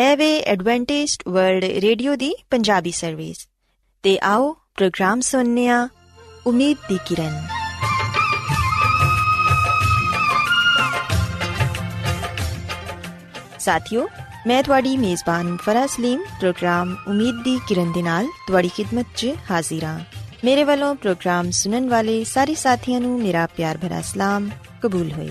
ਐਵੇ Adventist world radio ਦੀ Punjabi service ਤੇ ਆਓ ਪ੍ਰੋਗਰਾਮ ਸੁਣਨੇ ਆ ਉਮੀਦ ਦੀ ਕਿਰਨ। ਸਾਥਿਓ, ਮੈਂ ਤੁਹਾਡੀ ਮੇਜ਼ਬਾਨ ਫਰਾ ਸਲੀਮ ਪ੍ਰੋਗਰਾਮ ਉਮੀਦ ਦੀ ਕਿਰਨ ਦੇ ਨਾਲ ਤੁਹਾਡੀ ਖidmat 'ਚ ਹਾਜ਼ਰ ਹਾਂ। ਮੇਰੇ ਵੱਲੋਂ ਪ੍ਰੋਗਰਾਮ ਸੁਣਨ ਵਾਲੇ ਸਾਰੇ ਸਾਥੀਆਂ ਨੂੰ ਮੇਰਾ ਪਿਆਰ ਭਰਾ ਸਲਾਮ ਕਬੂਲ ਹੋਏ।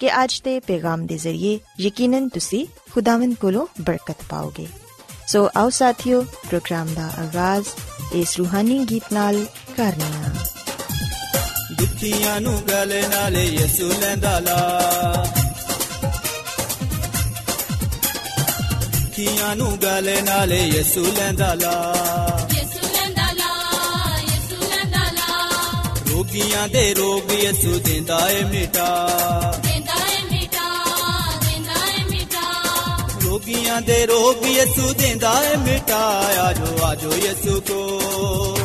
ਕਿ ਅੱਜ ਦੇ ਪੈਗਾਮ ਦੇ ਜ਼ਰੀਏ ਯਕੀਨਨ ਤੁਸੀਂ ਖੁਦਾਵੰਦ ਕੋਲੋਂ ਬਰਕਤ ਪਾਓਗੇ ਸੋ ਆਓ ਸਾਥੀਓ ਪ੍ਰੋਗਰਾਮ ਦਾ ਆਗਾਜ਼ ਇਸ ਰੂਹਾਨੀ ਗੀਤ ਨਾਲ ਕਰਨੇ ਆ ਦੁੱਖੀਆਂ ਨੂੰ ਗਲੇ ਨਾਲ ਯਿਸੂ ਲੈਂਦਾ ਲਾ ਦੁੱਖੀਆਂ ਨੂੰ ਗਲੇ ਨਾਲ ਯਿਸੂ ਲੈਂਦਾ ਲਾ लोगीअ ते रोग ਰੋਗੀਆਂ ਦੇ ਰੋਗ लोगीअ ਦਿੰਦਾ रोग ਮਿਟਾ। ਆਜੋ आजो आजो ਕੋ।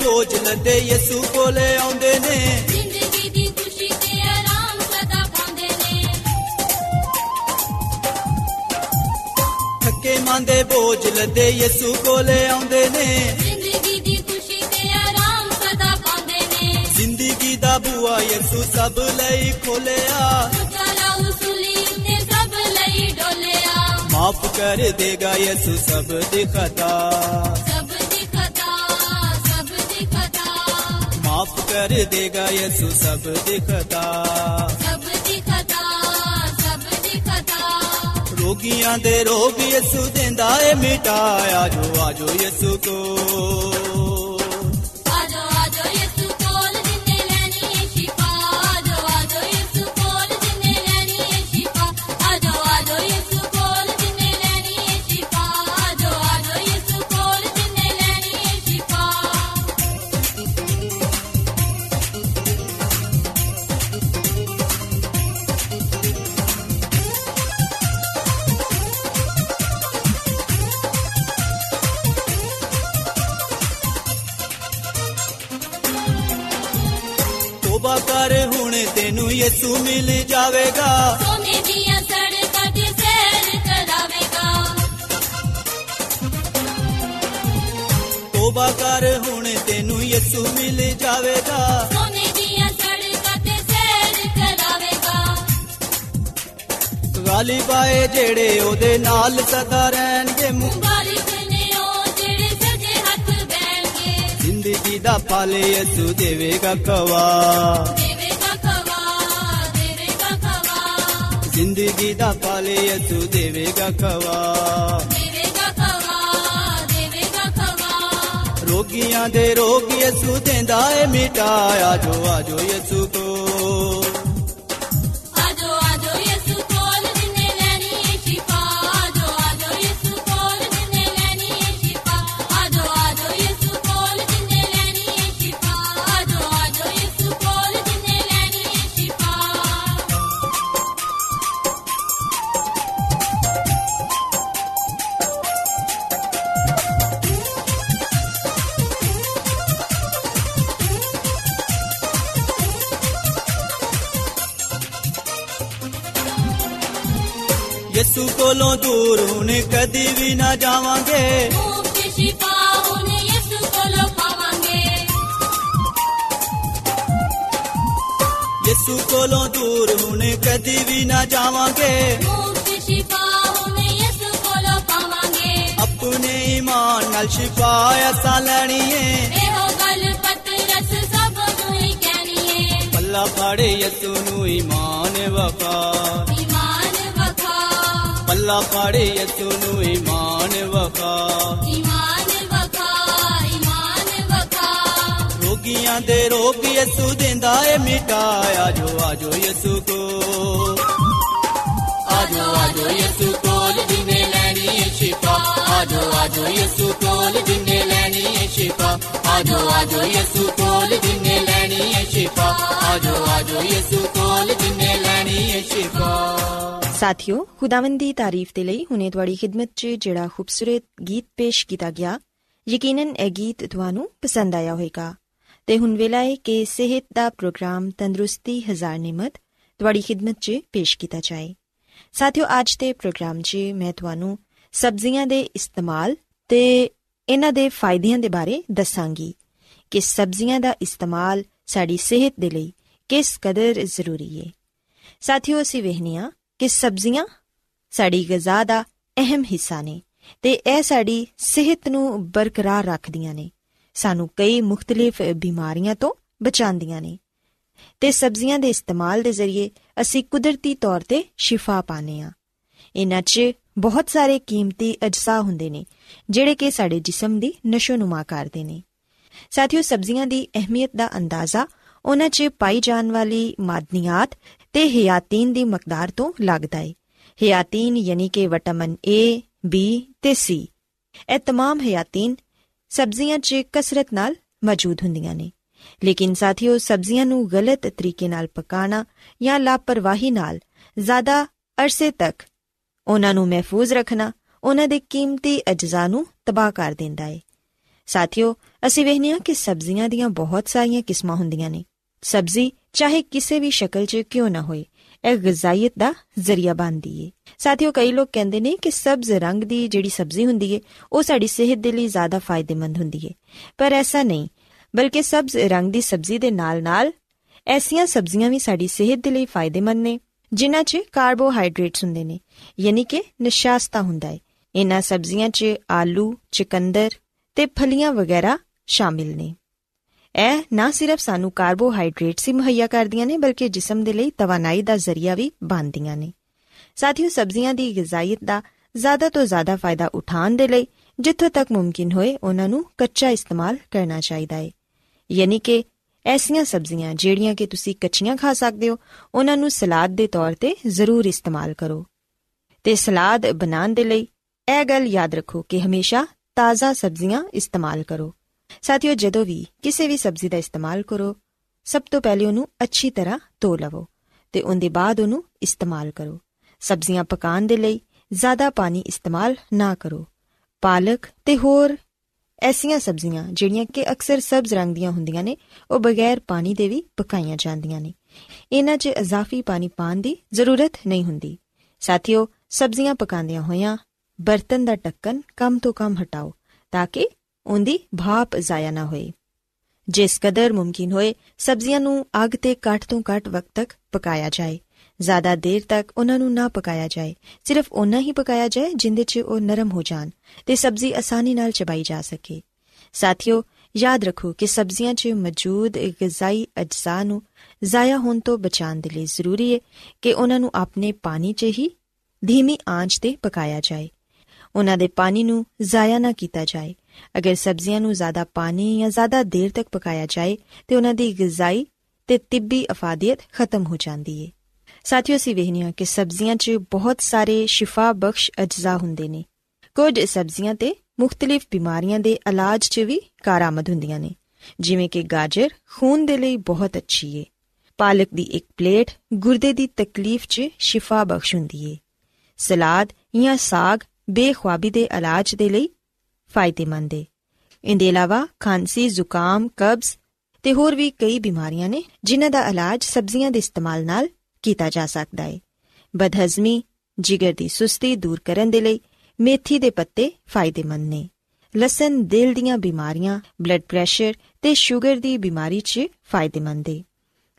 ਬੋਝ ਲੱਦੇ ਯਿਸੂ ਕੋਲੇ ਆਉਂਦੇ ਨੇ ਜ਼ਿੰਦਗੀ ਦੀ ਖੁਸ਼ੀ ਤੇ ਆਰਾਮ ਸਦਾ ਪਾਉਂਦੇ ਨੇ ਥੱਕੇ ਮੰਦੇ ਬੋਝ ਲੱਦੇ ਯਿਸੂ ਕੋਲੇ ਆਉਂਦੇ ਨੇ ਜ਼ਿੰਦਗੀ ਦੀ ਖੁਸ਼ੀ ਤੇ ਆਰਾਮ ਸਦਾ ਪਾਉਂਦੇ ਨੇ ਜ਼ਿੰਦਗੀ ਦਾ ਬੂਆ ਯਿਸੂ ਸਭ ਲਈ ਖੋਲਿਆ ਚਲਾ ਉਸੂਲੀ ਤੇ ਸਭ ਲਈ ਡੋਲਿਆ ਮਾਫ ਕਰ ਦੇਗਾ ਯਿਸੂ ਸਭ ਦੀ ਖਤਾ ਸਭ माफ कर देगा यसु सब दिखता। सब दिखता सब दिखता। रोगियां दे रोग यसु देंदा है मिटाया जो आजो यसु को। ਯਿਸੂ ਮਿਲ ਜਾਵੇਗਾ। ਸੋਨੇ ਦੀਆਂ ਸੜਕਾਂ ਤੇ ਸੈਰ ਕਰਾਵੇਗਾ। ਤੋਬਾ ਕਰ ਹੁਣ ਤੈਨੂੰ ਯਿਸੂ ਮਿਲ ਜਾਵੇਗਾ। ਸੋਨੇ ਦੀਆਂ ਸੜਕਾਂ ਤੇ ਸੈਰ ਕਰਾਵੇਗਾ। ਗਾਲਿਬ ਆਏ ਜਿਹੜੇ ਉਹਦੇ ਨਾਲ ਸਦਾ ਰਹਿਣਗੇ। ਮੁਬਾਰਕ ਨੇ ਉਹ ਜਿਹੜੇ ਸੱਜੇ ਹੱਥ ਬੈਣਗੇ ਜ਼ਿੰਦਗੀ ਦਾ ਫਲ ਯਿਸੂ ਦੇਵੇਗਾ ਕਵਾ। ਖਵਾ ਜ਼ਿੰਦਗੀ ਦਾ ਫਲ ਯਿਸੂ ਦੇਵੇਗਾ ਕਵਾ ਦੇਵੇਗਾ ਖਵਾ ਦੇਵੇਗਾ ਖਵਾ ਰੋਗੀਆਂ ਦੇ ਰੋਗ ਨਾ ਜਾਵਾਂਗੇ। ਮੁਫਤ ਸ਼ਿਫਾ ਹੁਣ ਯਿਸੂ ਕੋਲੋਂ ਪਾਵਾਂਗੇ ਯਿਸੂ ਕੋਲੋਂ ਦੂਰ ਹੁਣ ਕਦੀ ਵੀ ਨਾ ਜਾਵਾਂਗੇ। ਮੁਫਤ ਸ਼ਿਫਾ ਹੁਣ ਯਿਸੂ ਕੋਲੋਂ ਪਾਵਾਂਗੇ ਆਪਣੇ ਈਮਾਨ ਨਾਲ ਸ਼ਿਫਾ ਅਸਾਂ ਲੈਣੀ ਏ ਇਹੋ ਗੱਲ ਪਤਰਸ ਸਭ ਨੂੰ ਹੀ ਕਹਿਣੀ ਏ। ਪੱਲਾ ਫਾੜੇ ਯਿਸੂ ਨੂੰ ਈਮਾਨ ਵਫਾ। पड़े नमान बोगीअ है मिटाया जो आजो आजो एस आजो आजोईसूतोल गि लेण शिफा आजो आजोसूतोल गि लेण शिफा आजो आजोई सुल गिन लैणी शिफा आजो आजोई सुतोल गिन लैणी शिफा ਸਾਥਿਓ, ਖੁਦਾਵੰਦ ਦੀ ਤਾਰੀਫ ਦੇ ਲਈ ਹੁਨੇ ਤੁਹਾਡੀ ਖਿਦਮਤ 'ਚ ਜਿਹੜਾ ਖੂਬਸੂਰਤ ਗੀਤ ਪੇਸ਼ ਕੀਤਾ ਗਿਆ, ਯਕੀਨਨ ਇਹ ਗੀਤ ਤੁਹਾਨੂੰ ਪਸੰਦ ਆਇਆ ਹੋਵੇਗਾ। ਤੇ ਹੁਣ ਵੇਲਾ ਹੈ ਕਿ ਸਿਹਤ ਦਾ ਪ੍ਰੋਗਰਾਮ ਤੰਦਰੁਸਤੀ ਹਜ਼ਾਰ ਨਿਮਤ ਤੁਹਾਡੀ ਖਿਦਮਤ 'ਚ ਪੇਸ਼ ਕੀਤਾ ਜਾਏ। ਸਾਥਿਓ, ਅੱਜ ਦੇ ਪ੍ਰੋਗਰਾਮ 'ਚ ਮੈਂ ਤੁਹਾਨੂੰ ਸਬਜ਼ੀਆਂ ਦੇ ਇਸਤੇਮਾਲ ਤੇ ਇਹਨਾਂ ਦੇ ਫਾਇਦਿਆਂ ਦੇ ਬਾਰੇ ਦੱਸਾਂਗੀ ਕਿ ਸਬਜ਼ੀਆਂ ਦਾ ਇਸਤੇਮਾਲ ਸਾਡੀ ਸਿਹਤ ਦੇ ਲਈ ਕਿਸ ਕਦਰ ਜ਼ਰੂਰੀ ਹੈ ਸਾਥੀਓ, ਅਸੀਂ ਵੇਖਨੀਆ ਕਿ ਸਬਜ਼ੀਆਂ ਸਾਡੀ ਗਿਜ਼ਾ ਦਾ ਅਹਿਮ ਹਿੱਸਾ ਨੇ ਤੇ ਇਹ ਸਾਡੀ ਸਿਹਤ ਨੂੰ ਬਰਕਰਾਰ ਰੱਖਦੀਆਂ ਨੇ। ਸਾਨੂੰ ਕਈ ਮੁxtਲਿਫ ਬਿਮਾਰੀਆਂ ਤੋਂ ਬਚਾਉਂਦੀਆਂ ਨੇ ਤੇ ਸਬਜ਼ੀਆਂ ਦੇ ਇਸਤੇਮਾਲ ਦੇ ਜ਼ਰੀਏ ਅਸੀਂ ਕੁਦਰਤੀ ਤੌਰ ਤੇ ਸ਼ਿਫਾ ਪਾਨੇ ਆ ਇਹਨਾਂ 'ਚ ਬਹੁਤ ਸਾਰੇ ਕੀਮਤੀ ਅਜਜ਼ਾ ਹੁੰਦੇ ਨੇ, ਜਿਹੜੇ ਕਿ ਸਾਡੇ ਜਿਸਮ ਦੀ ਨਸ਼ੋਨੁਮਾ ਕਰਦੇ ਨੇ। ਸਾਥੀਓ, ਸਬਜ਼ੀਆਂ ਦੀ ਅਹਿਮੀਅਤ ਦਾ ਅੰਦਾਜ਼ਾ ਉਹਨਾਂ 'ਚ ਪਾਈ ਜਾਣ ਵਾਲੀ ਮਾਦਨੀਆਤ ਤੇ ਹਿਆਤੀਨ ਦੀ ਮਕਦਾਰ ਤੋਂ ਲੱਗਦਾ ਹੈ ਹਿਆਤੀਨ ਯਾਨੀ ਕਿ ਵਿਟਾਮਿਨ A, B ਤੇ C ਇਹ तमाम ਹਿਆਤੀਨ ਸਬਜ਼ੀਆਂ 'ਚ ਕਸਰਤ ਨਾਲ ਮੌਜੂਦ ਹੁੰਦੀਆਂ ਨੇ ਲੇਕਿਨ ਸਾਥੀਓ ਸਬਜ਼ੀਆਂ ਨੂੰ ਗਲਤ ਤਰੀਕੇ ਨਾਲ ਪਕਾਣਾ ਜਾਂ ਲਾਪਰਵਾਹੀ ਨਾਲ ਜ਼ਿਆਦਾ ਅਰਸੇ ਤੱਕ ਉਹਨਾਂ ਨੂੰ ਮਹਿਫੂਜ਼ ਰੱਖਣਾ ਉਹਨਾਂ ਦੇ ਕੀਮਤੀ ਅਜਜ਼ਾ ਨੂੰ ਤਬਾਹ ਕਰ ਦਿੰਦਾ ਹੈ ਸਾਥੀਓ ਅਸੀਂ ਵੇਖਦੇ ਹਾਂ ਕਿ ਸਬਜ਼ੀਆਂ ਦੀਆਂ ਬਹੁਤ ਸਾਰੀਆਂ ਕਿਸਮਾਂ ਹੁੰਦੀਆਂ ਨੇ ਸਬਜ਼ੀ ਚਾਹੇ ਕਿਸੇ ਵੀ ਸ਼ਕਲ 'ਚ ਕਿਉਂ ਨਾ ਹੋਏ, ਇਹ ਗਜ਼ਾਇਤ ਦਾ ਜ਼ਰੀਆ ਬਣਦੀ ਏ ਸਾਥੀਓ, ਕਈ ਲੋਕ ਕਹਿੰਦੇ ਨੇ ਕਿ ਸਬਜ਼ ਰੰਗ ਦੀ ਜਿਹੜੀ ਸਬਜ਼ੀ ਹੁੰਦੀ ਏ, ਉਹ ਸਾਡੀ ਸਿਹਤ ਦੇ ਲਈ ਜ਼ਿਆਦਾ ਫਾਇਦੇਮੰਦ ਹੁੰਦੀ ਏ। ਪਰ ਐਸਾ ਨਹੀਂ, ਬਲਕਿ ਸਬਜ਼ ਰੰਗ ਦੀ ਸਬਜ਼ੀ ਦੇ ਨਾਲ-ਨਾਲ ਐਸੀਆਂ ਸਬਜ਼ੀਆਂ ਵੀ ਸਾਡੀ ਸਿਹਤ ਦੇ ਲਈ ਫਾਇਦੇਮੰਦ ਨੇ, ਜਿਨ੍ਹਾਂ 'ਚ ਕਾਰਬੋਹਾਈਡਰੇਟਸ ਹੁੰਦੇ ਨੇ, ਯਾਨੀ ਕਿ ਨਿਸ਼ਾਸਤਾ ਹੁੰਦਾ ਏ। ਇਹਨਾਂ ਸਬਜ਼ੀਆਂ 'ਚ ਆਲੂ, ਚਿਕੰਦਰ ਤੇ ਫਲੀਆਂ ਵਗੈਰਾ ਸ਼ਾਮਿਲ ਨੇ। ਇਹ ਨਾ ਸਿਰਫ ਸਾਨੂੰ ਕਾਰਬੋਹਾਈਡਰੇਟਸ ਹੀ ਮੁਹੱਈਆ ਕਰਦੀਆਂ ਨੇ, ਬਲਕਿ ਜਿਸਮ ਦੇ ਲਈ ਤਵਾਨਾਈ ਦਾ ਜ਼ਰੀਆ ਵੀ ਬਣਦੀਆਂ ਨੇ। ਸਾਥੀਓ, ਸਬਜ਼ੀਆਂ ਦੀ ਗਿਜ਼ਾਇਤ ਦਾ ਜ਼ਿਆਦਾ ਤੋਂ ਜ਼ਿਆਦਾ ਫਾਇਦਾ ਉਠਾਉਣ ਦੇ ਲਈ ਜਿੱਥੋਂ ਤੱਕ ਮੁਮਕਿਨ ਹੋਏ, ਉਹਨਾਂ ਨੂੰ ਕੱਚਾ ਇਸਤੇਮਾਲ ਕਰਨਾ ਚਾਹੀਦਾ ਹੈ ਯਾਨੀ ਕਿ ਐਸੀਆਂ ਸਬਜ਼ੀਆਂ ਜਿਹੜੀਆਂ ਕਿ ਤੁਸੀਂ ਕੱਚੀਆਂ ਖਾ ਸਕਦੇ ਹੋ, ਉਹਨਾਂ ਨੂੰ ਸਲਾਦ ਦੇ ਤੌਰ ਤੇ ਜ਼ਰੂਰ ਇਸਤੇਮਾਲ ਕਰੋ। ਤੇ ਸਲਾਦ ਬਣਾਉਣ ਦੇ ਲਈ ਇਹ ਗੱਲ ਯਾਦ ਰੱਖੋ ਕਿ ਹਮੇਸ਼ਾ ਤਾਜ਼ਾ ਸਬਜ਼ੀਆਂ ਇਸਤੇਮਾਲ ਕਰੋ। ਸਾਥੀਓ, ਜਦੋਂ ਵੀ ਕਿਸੇ ਵੀ ਸਬਜ਼ੀ ਦਾ ਇਸਤੇਮਾਲ ਕਰੋ, ਸਭ ਤੋਂ ਪਹਿਲੇ ਉਹਨੂੰ ਅੱਛੀ ਤਰ੍ਹਾਂ ਧੋ ਲਵੋ ਤੇ ਉਹਦੇ ਬਾਅਦ ਉਹਨੂੰ ਇਸਤੇਮਾਲ ਕਰੋ। ਸਬਜ਼ੀਆਂ ਪਕਾਉਣ ਦੇ ਲਈ ਜ਼ਿਆਦਾ ਪਾਣੀ ਇਸਤੇਮਾਲ ਨਾ ਕਰੋ। ਪਾਲਕ ਤੇ ਹੋਰ ਐਸੀਆਂ ਸਬਜ਼ੀਆਂ ਜਿਹੜੀਆਂ ਕਿ ਅਕਸਰ ਸਬਜ਼ ਰੰਗ ਦੀਆਂ ਹੁੰਦੀਆਂ ਨੇ, ਉਹ ਬਗੈਰ ਪਾਣੀ ਦੇ ਵੀ ਪਕਾਈਆਂ ਜਾਂਦੀਆਂ ਨੇ। ਇਹਨਾਂ 'ਚ ਇਜ਼ਾਫੀ ਪਾਣੀ ਪਾਣ ਦੀ ਜ਼ਰੂਰਤ ਨਹੀਂ ਹੁੰਦੀ। ਸਾਥੀਓ, ਸਬਜ਼ੀਆਂ ਪਕਾਉਂਦਿਆਂ ਹੋਇਆਂ ਬਰਤਨ ਦਾ ਢੱਕਣ ਕਮ ਤੋਂ ਕਮ ਹਟਾਓ ਤਾਂ ਕਿ ਉਹਦੀ ਭਾਪ ਜ਼ਾਇਆ ਨਾ ਹੋਏ। ਜਿਸ ਕਦਰ ਮੁਮਕਿਨ ਹੋਏ, ਸਬਜ਼ੀਆਂ ਨੂੰ ਅੱਗ ਤੇ ਘੱਟ ਤੋਂ ਘੱਟ ਵਕਤ ਤੱਕ ਪਕਾਇਆ ਜਾਏ। ਜ਼ਿਆਦਾ ਦੇਰ ਤੱਕ ਉਹਨਾਂ ਨੂੰ ਨਾ ਪਕਾਇਆ ਜਾਏ, ਸਿਰਫ ਉਹਨਾਂ ਹੀ ਪਕਾਇਆ ਜਾਏ ਜਿੰਦੇ 'ਚ ਉਹ ਨਰਮ ਹੋ ਜਾਣ ਤੇ ਸਬਜ਼ੀ ਆਸਾਨੀ ਨਾਲ ਚਬਾਈ ਜਾ ਸਕੇ। ਸਾਥੀਓ, ਯਾਦ ਰੱਖੋ ਕਿ ਸਬਜ਼ੀਆਂ 'ਚ ਮੌਜੂਦ ਗਿਜ਼ਾਈ ਅਜਜ਼ਾ ਨੂੰ ਜ਼ਾਇਆ ਹੋਣ ਤੋਂ ਬਚਾਉਣ ਦੇ ਲਈ ਜ਼ਰੂਰੀ ਹੈ ਕਿ ਉਹਨਾਂ ਨੂੰ ਆਪਣੇ ਪਾਣੀ 'ਚ ਹੀ ਧੀਮੀ ਆਂਚ ਤੇ ਪਕਾਇਆ ਜਾਏ। ਉਹਨਾਂ ਦੇ ਪਾਣੀ ਨੂੰ ਜ਼ਾਇਆ ਨਾ ਕੀਤਾ ਜਾਏ। ਅਗਰ ਸਬਜ਼ੀਆਂ ਨੂੰ ਜ਼ਿਆਦਾ ਪਾਣੀ ਜਾਂ ਜ਼ਿਆਦਾ ਦੇਰ ਤੱਕ ਪਕਾਇਆ ਜਾਏ ਤੇ ਉਹਨਾਂ ਦੀ ਗਿਜ਼ਾਈ ਤੇ ਤਿੱਬੀ ਅਫਾਦੀਅਤ ਖਤਮ ਹੋ ਜਾਂਦੀ ਹੈ ਸਾਥੀਓ ਸੀ ਵੇਖਨੀਆ ਕਿ ਸਬਜ਼ੀਆਂ 'ਚ ਬਹੁਤ ਸਾਰੇ ਸ਼ਿਫਾ ਬਖਸ਼ ਅਜਜ਼ਾ ਹੁੰਦੇ ਨੇ। ਕੁਝ ਸਬਜ਼ੀਆਂ ਤੇ ਮੁxtਲਿਫ ਬਿਮਾਰੀਆਂ ਦੇ ਇਲਾਜ 'ਚ ਵੀ ਕਾਰਾਮਦ ਹੁੰਦੀਆਂ ਨੇ। ਜਿਵੇਂ ਕਿ ਗਾਜਰ ਖੂਨ ਦੇ ਲਈ ਬਹੁਤ ਅੱਛੀ ਏ। ਪਾਲਕ ਦੀ ਇੱਕ ਪਲੇਟ ਗੁਰਦੇ ਦੀ ਤਕਲੀਫ 'ਚ ਸ਼ਿਫਾ ਬਖਸ਼ ਹੁੰਦੀ ਏ। ਸਲਾਦ ਜਾਂ ਸਾਗ ਬੇਖੁਆਬੀ ਦੇ ਇਲਾਜ ਦੇ ਲਈ ਫਾਇਦੇਮੰਦ ਏ ਇਹਦੇ ਇਲਾਵਾ ਖਾਂਸੀ, ਜ਼ੁਕਾਮ, ਕਬਜ਼ ਤੇ ਹੋਰ ਵੀ ਕਈ ਬਿਮਾਰੀਆਂ ਨੇ ਜਿਨ੍ਹਾਂ ਦਾ ਇਲਾਜ ਸਬਜ਼ੀਆਂ ਦੇ ਇਸਤੇਮਾਲ ਨਾਲ ਕੀਤਾ ਜਾ ਸਕਦਾ ਹੈ। ਬਦਹਜ਼ਮੀ, ਜਿਗਰ ਦੀ ਸੁਸਤੀ ਦੂਰ ਕਰਨ ਦੇ ਲਈ ਮੇਥੀ ਦੇ ਪੱਤੇ ਫਾਇਦੇਮੰਦ ਨੇ। ਲਸਣ, ਦਿਲ ਦੀਆਂ ਬਿਮਾਰੀਆਂ ਬਲੱਡ ਪ੍ਰੈਸ਼ਰ ਤੇ ਸ਼ੂਗਰ ਦੀ ਬਿਮਾਰੀ 'ਚ ਫਾਇਦੇਮੰਦ ਹੈ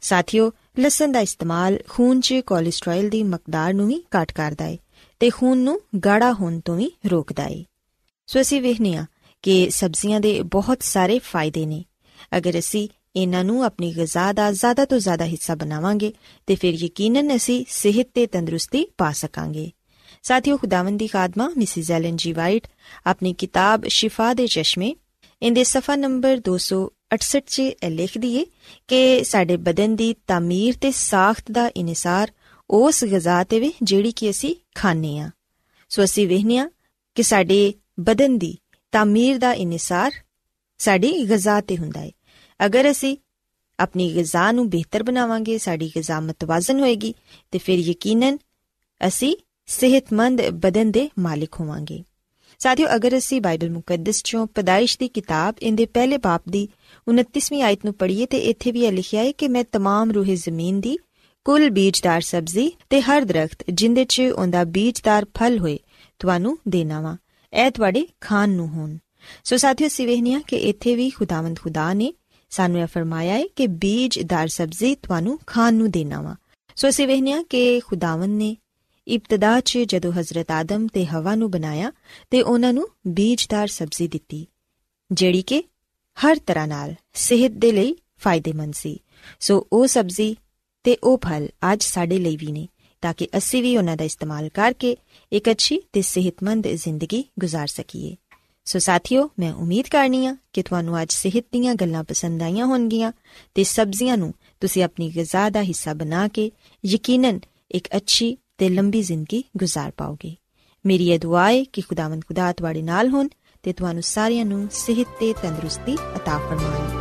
ਸਾਥੀਓ, ਲਸਣ ਦਾ ਇਸਤੇਮਾਲ ਖੂਨ 'ਚ ਕੋਲੇਸਟ੍ਰੋਲ ਦੀ ਮਕਦਾਰ ਨੂੰ ਵੀ ਘੱਟ ਕਰਦਾ ਹੈ ਤੇ ਖੂਨ ਨੂੰ ਗਾੜਾ ਹੋਣ ਤੋਂ ਵੀ ਰੋਕਦਾ ਹੈ। ਸੋ ਅਸੀਂ ਵੇਖਨੇ ਆ ਕਿ ਸਬਜ਼ੀਆਂ ਦੇ ਬਹੁਤ ਸਾਰੇ ਫਾਇਦੇ ਨੇ। ਅਗਰ ਅਸੀਂ ਇਹਨਾਂ ਨੂੰ ਆਪਣੀ ਗਿਜ਼ਾ ਦਾ ਜ਼ਿਆਦਾ ਤੋਂ ਜ਼ਿਆਦਾ ਹਿੱਸਾ ਬਣਾਵਾਂਗੇ, ਤੇ ਫਿਰ ਯਕੀਨਨ ਅਸੀਂ ਸਿਹਤ ਤੇ ਤੰਦਰੁਸਤੀ ਪਾ ਸਕਾਂਗੇ। ਸਾਥੀਓ, ਖੁਦਾਵੰਦ ਦੀ ਖਾਦਮਾ, ਮਿਸਿਸ ਐਲਨ ਜੀ ਵਾਈਟ, ਆਪਣੀ ਕਿਤਾਬ ਸ਼ਿਫਾ ਦੇ ਚਸ਼ਮੇ, ਇਹਦੇ ਸਫਾ ਨੰਬਰ 268 'ਚ ਇਹ ਲਿਖਦੀ ਏ ਕਿ ਸਾਡੇ ਬਦਨ ਦੀ ਤਾਮੀਰ ਤੇ ਸਾਖਤ ਦਾ ਇਨਸਾਰ ਉਸ ਗਿਜ਼ਾ ਤੇ ਵੀ ਜਿਹੜੀ ਕਿ ਅਸੀਂ ਖਾਂਦੇ ਆ ਸੋ ਅਸੀਂ ਵੇਖਨੇ ਆ ਕਿ ਸਾਡੇ ਬਦਨ ਦੀ ਤਾਮੀਰ ਦਾ ਇਨਸਾਰ ਸਾਡੀ ਗਿਜ਼ਾ ਤੇ ਹੁੰਦਾ ਹੈ ਅਗਰ ਅਸੀਂ ਆਪਣੀ ਗਿਜ਼ਾ ਨੂੰ ਬਿਹਤਰ ਬਣਾਵਾਂਗੇ ਸਾਡੀ ਗਿਜ਼ਾ ਮਤਵਾਜ਼ਨ ਹੋਏਗੀ ਤੇ ਫਿਰ ਯਕੀਨਨ ਅਸੀਂ ਸਿਹਤਮੰਦ ਬਦਨ ਦੇ ਮਾਲਿਕ ਹੋਵਾਂਗੇ ਸਾਥੀਓ ਅਗਰ ਅਸੀਂ ਬਾਈਬਲ ਮੁਕੱਦਸ ਚੋਂ ਪਦਾਇਸ਼ ਦੀ ਕਿਤਾਬ ਇਹਦੇ ਪਹਿਲੇ ਬਾਪ ਦੀ 29ਵੀਂ ਆਇਤ ਨੂੰ ਪੜ੍ਹੀਏ ਤੇ ਇੱਥੇ ਵੀ ਇਹ ਲਿਖਿਆ ਹੈ ਕਿ ਮੈਂ तमाम ਰੂਹੇ ਜ਼ਮੀਨ ਦੀ ਕੁੱਲ ਬੀਜਦਾਰ ਸਬਜ਼ੀ ਤੇ ਹਰ ਦਰਖਤ ਜਿੰਦੇ 'ਚ ਉਹਦਾ ਬੀਜਦਾਰ ਫਲ ਹੋਏ ਤੁਹਾਨੂੰ ਦੇਣਾ ਵਾ ਇਹ ਤੁਹਾਡੇ ਖਾਣ ਨੂੰ ਹੋਣ। ਸੋ ਸਾਥੀਓ ਸਿਵਹਨੀਆ ਕਿ ਇੱਥੇ ਵੀ ਖੁਦਾਵੰਦ ਖੁਦਾ ਨੇ ਸਾਨੂੰ ਇਹ ਫਰਮਾਇਆ ਹੈ ਕਿ ਬੀਜਦਾਰ ਸਬਜ਼ੀ ਤੁਹਾਨੂੰ ਖਾਣ ਨੂੰ ਦੇਣਾ ਵਾ। ਸੋ ਸਿਵਹਨੀਆ ਕਿ ਖੁਦਾਵੰਦ ਨੇ ਇਬਤਦਾ 'ਚ ਜਦੋਂ ਹਜ਼ਰਤ ਆਦਮ ਤੇ ਹਵਾ ਨੂੰ ਬਣਾਇਆ ਤੇ ਉਹਨਾਂ ਨੂੰ ਬੀਜਦਾਰ ਸਬਜ਼ੀ ਦਿੱਤੀ, ਜਿਹੜੀ ਕਿ ਹਰ ਤਰ੍ਹਾਂ ਨਾਲ ਸਿਹਤ ਦੇ ਲਈ ਫਾਇਦੇਮੰਦ ਸੀ। ਸੋ ਉਹ ਸਬਜ਼ੀ ਤੇ ਉਹ ਫਲ ਅੱਜ ਸਾਡੇ ਲਈ ਵੀ ਨੇ। ਤਾਂ ਕਿ ਅਸੀਂ ਵੀ ਉਹਨਾਂ ਦਾ ਇਸਤੇਮਾਲ ਕਰਕੇ ਇੱਕ ਅੱਛੀ ਤੇ ਸਿਹਤਮੰਦ ਜ਼ਿੰਦਗੀ گزار ਸਕੀਏ ਸੋ ਸਾਥੀਓ ਮੈਂ ਉਮੀਦ ਕਰਨੀ ਆ ਕਿ ਤੁਹਾਨੂੰ ਅੱਜ ਸਿਹਤ ਦੀਆਂ ਗੱਲਾਂ ਪਸੰਦ ਆਈਆਂ ਹੋਣਗੀਆਂ ਤੇ ਸਬਜ਼ੀਆਂ ਨੂੰ ਤੁਸੀਂ ਆਪਣੀ ਗਿਜ਼ਾ ਦਾ ਹਿੱਸਾ ਬਣਾ ਕੇ ਯਕੀਨਨ ਇੱਕ ਅੱਛੀ ਤੇ ਲੰਬੀ ਜ਼ਿੰਦਗੀ گزار ਪਾਓਗੇ ਮੇਰੀ ਇਹ ਦੁਆ ਹੈ ਕਿ ਖੁਦਾਵੰਦ ਖੁਦਾ ਤੁਹਾਡੇ ਨਾਲ ਹੋਣ ਤੇ ਤੁਹਾਨੂੰ ਸਾਰਿਆਂ ਨੂੰ ਸਿਹਤ ਤੇ ਤੰਦਰੁਸਤੀ عطا ਫਰਮਾਏ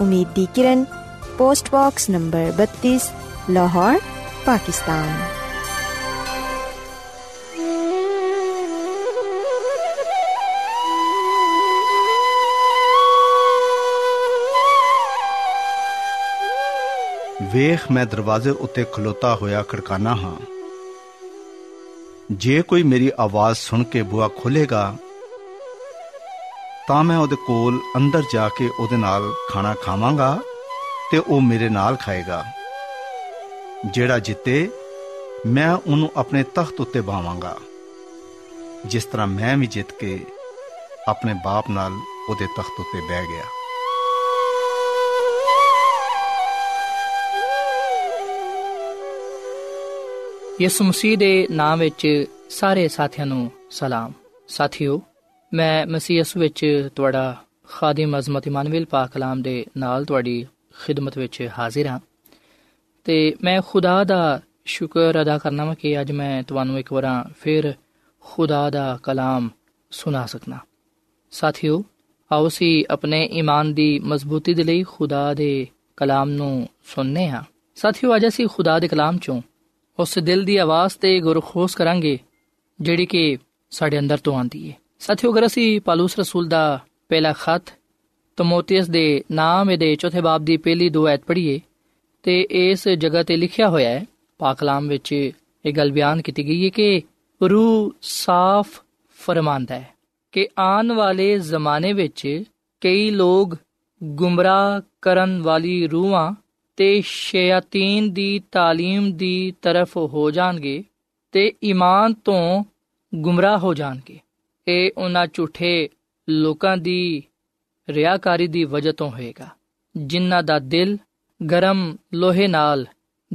ਉਮੀਦ ਦੀ ਕਿਰਨ post box number 32 Lahore Pakistan ਵੇਖ ਮੈਂ ਦਰਵਾਜ਼ੇ ਉੱਤੇ ਖਲੋਤਾ ਹੋਇਆ ਖੜਕਾਨਾ ਹਾਂ ਜੇ ਕੋਈ ਮੇਰੀ ਆਵਾਜ਼ ਸੁਣ ਕੇ ਬੂਹਾ ਖੋਲੇਗਾ ਤਾਂ ਮੈਂ ਉਹਦੇ ਕੋਲ ਅੰਦਰ ਜਾ ਕੇ ਉਹਦੇ ਨਾਲ ਖਾਣਾ ਖਾਵਾਂਗਾ ਤੇ ਉਹ ਮੇਰੇ ਨਾਲ ਖਾਏਗਾ। ਜਿਹੜਾ ਜਿੱਤੇ, ਮੈਂ ਉਹਨੂੰ ਆਪਣੇ ਤਖਤ ਉੱਤੇ ਬਾਵਾਂਗਾ। ਜਿਸ ਤਰ੍ਹਾਂ ਮੈਂ ਵੀ ਜਿੱਤ ਕੇ ਆਪਣੇ ਬਾਪ ਨਾਲ ਉਹਦੇ ਤਖਤ ਉੱਤੇ ਬਹਿ ਗਿਆ। ਯਿਸੂ ਮਸੀਹ ਦੇ ਨਾਮ ਵਿੱਚ ਸਾਰੇ ਸਾਥੀਆਂ ਨੂੰ ਸਲਾਮ। ਸਾਥਿਓ ਮੈਂ ਮਸੀਹ ਯਿਸੂ ਵਿੱਚ ਤੁਹਾਡਾ ਖਾਦਮ ਅਜ਼ਮਤ ਇਮਾਨੁਅਲ ਪਾਕ ਕਲਾਮ ਦੇ ਨਾਲ ਤੁਹਾਡੀ ਖਿਦਮਤ ਵਿੱਚ ਹਾਜ਼ਰ ਹਾਂ। ਤੇ ਮੈਂ ਖੁਦਾ ਦਾ ਸ਼ੁਕਰ ਅਦਾ ਕਰਨਾ ਵਾ ਕਿ ਅੱਜ ਮੈਂ ਤੁਹਾਨੂੰ ਇੱਕ ਵਾਰ ਫਿਰ ਖੁਦਾ ਦਾ ਕਲਾਮ ਸੁਣਾ ਸਕਣਾ ਸਾਥਿਓ, ਆਓ ਸੀ ਆਪਣੇ ਈਮਾਨ ਦੀ ਮਜ਼ਬੂਤੀ ਦੇ ਲਈ ਖੁਦਾ ਦੇ ਕਲਾਮ ਨੂੰ ਸੁਣਨੇ ਹਾਂ। ਸਾਥਿਓ, ਅੱਜ ਅਸੀਂ ਖੁਦਾ ਦੇ ਕਲਾਮ ਚੋਂ ਉਸ ਦਿਲ ਦੀ ਆਵਾਜ਼ ਤੇ ਗੁਰਖੋਸ ਕਰਾਂਗੇ, ਜਿਹੜੀ ਕਿ ਸਾਡੇ ਅੰਦਰ ਤੋਂ ਆਂਦੀ ਹੈ ਸਾਥੀਓ ਅਗਰ ਅਸੀਂ ਪਾਲੂਸ ਰਸੂਲ ਦਾ ਪਹਿਲਾ ਖਤ ਤਮੋਥੀਅਸ ਦੇ ਨਾਮ ਦੇ ਚੌਥੇ ਬਾਬ ਦੀ ਪਹਿਲੀ ਦੋ ਐਤ ਪੜ੍ਹੀਏ ਤੇ ਇਸ ਜਗ੍ਹਾ ਤੇ ਲਿਖਿਆ ਹੋਇਆ ਹੈ ਪਾਕ ਕਲਾਮ ਵਿੱਚ ਇਹ ਗੱਲ ਬਿਆਨ ਕੀਤੀ ਗਈ ਹੈ ਕਿ ਰੂਹ ਸਾਫ਼ ਫਰਮਾਂਦਾ ਹੈ ਕਿ ਆਉਣ ਵਾਲੇ ਜ਼ਮਾਨੇ ਵਿੱਚ ਕਈ ਲੋਕ ਗੁੰਮਰਾਹ ਕਰਨ ਵਾਲੀ ਰੂਹਾਂ ਤੇ ਸ਼ੈਤਾਨ ਦੀ تعلیم ਦੀ ਤਰਫ ਹੋ ਜਾਣਗੇ ਤੇ ਈਮਾਨ ਤੋਂ ਗੁੰਮਰਾਹ ਹੋ ਜਾਣਗੇ ਇਹ ਉਹਨਾਂ ਝੂਠੇ ਲੋਕਾਂ ਦੀ ਰਿਆਕਾਰੀ ਦੀ ਵਜ੍ਹਾ ਤੋਂ ਹੋਏਗਾ, ਜਿਨ੍ਹਾਂ ਦਾ ਦਿਲ ਗਰਮ ਲੋਹੇ ਨਾਲ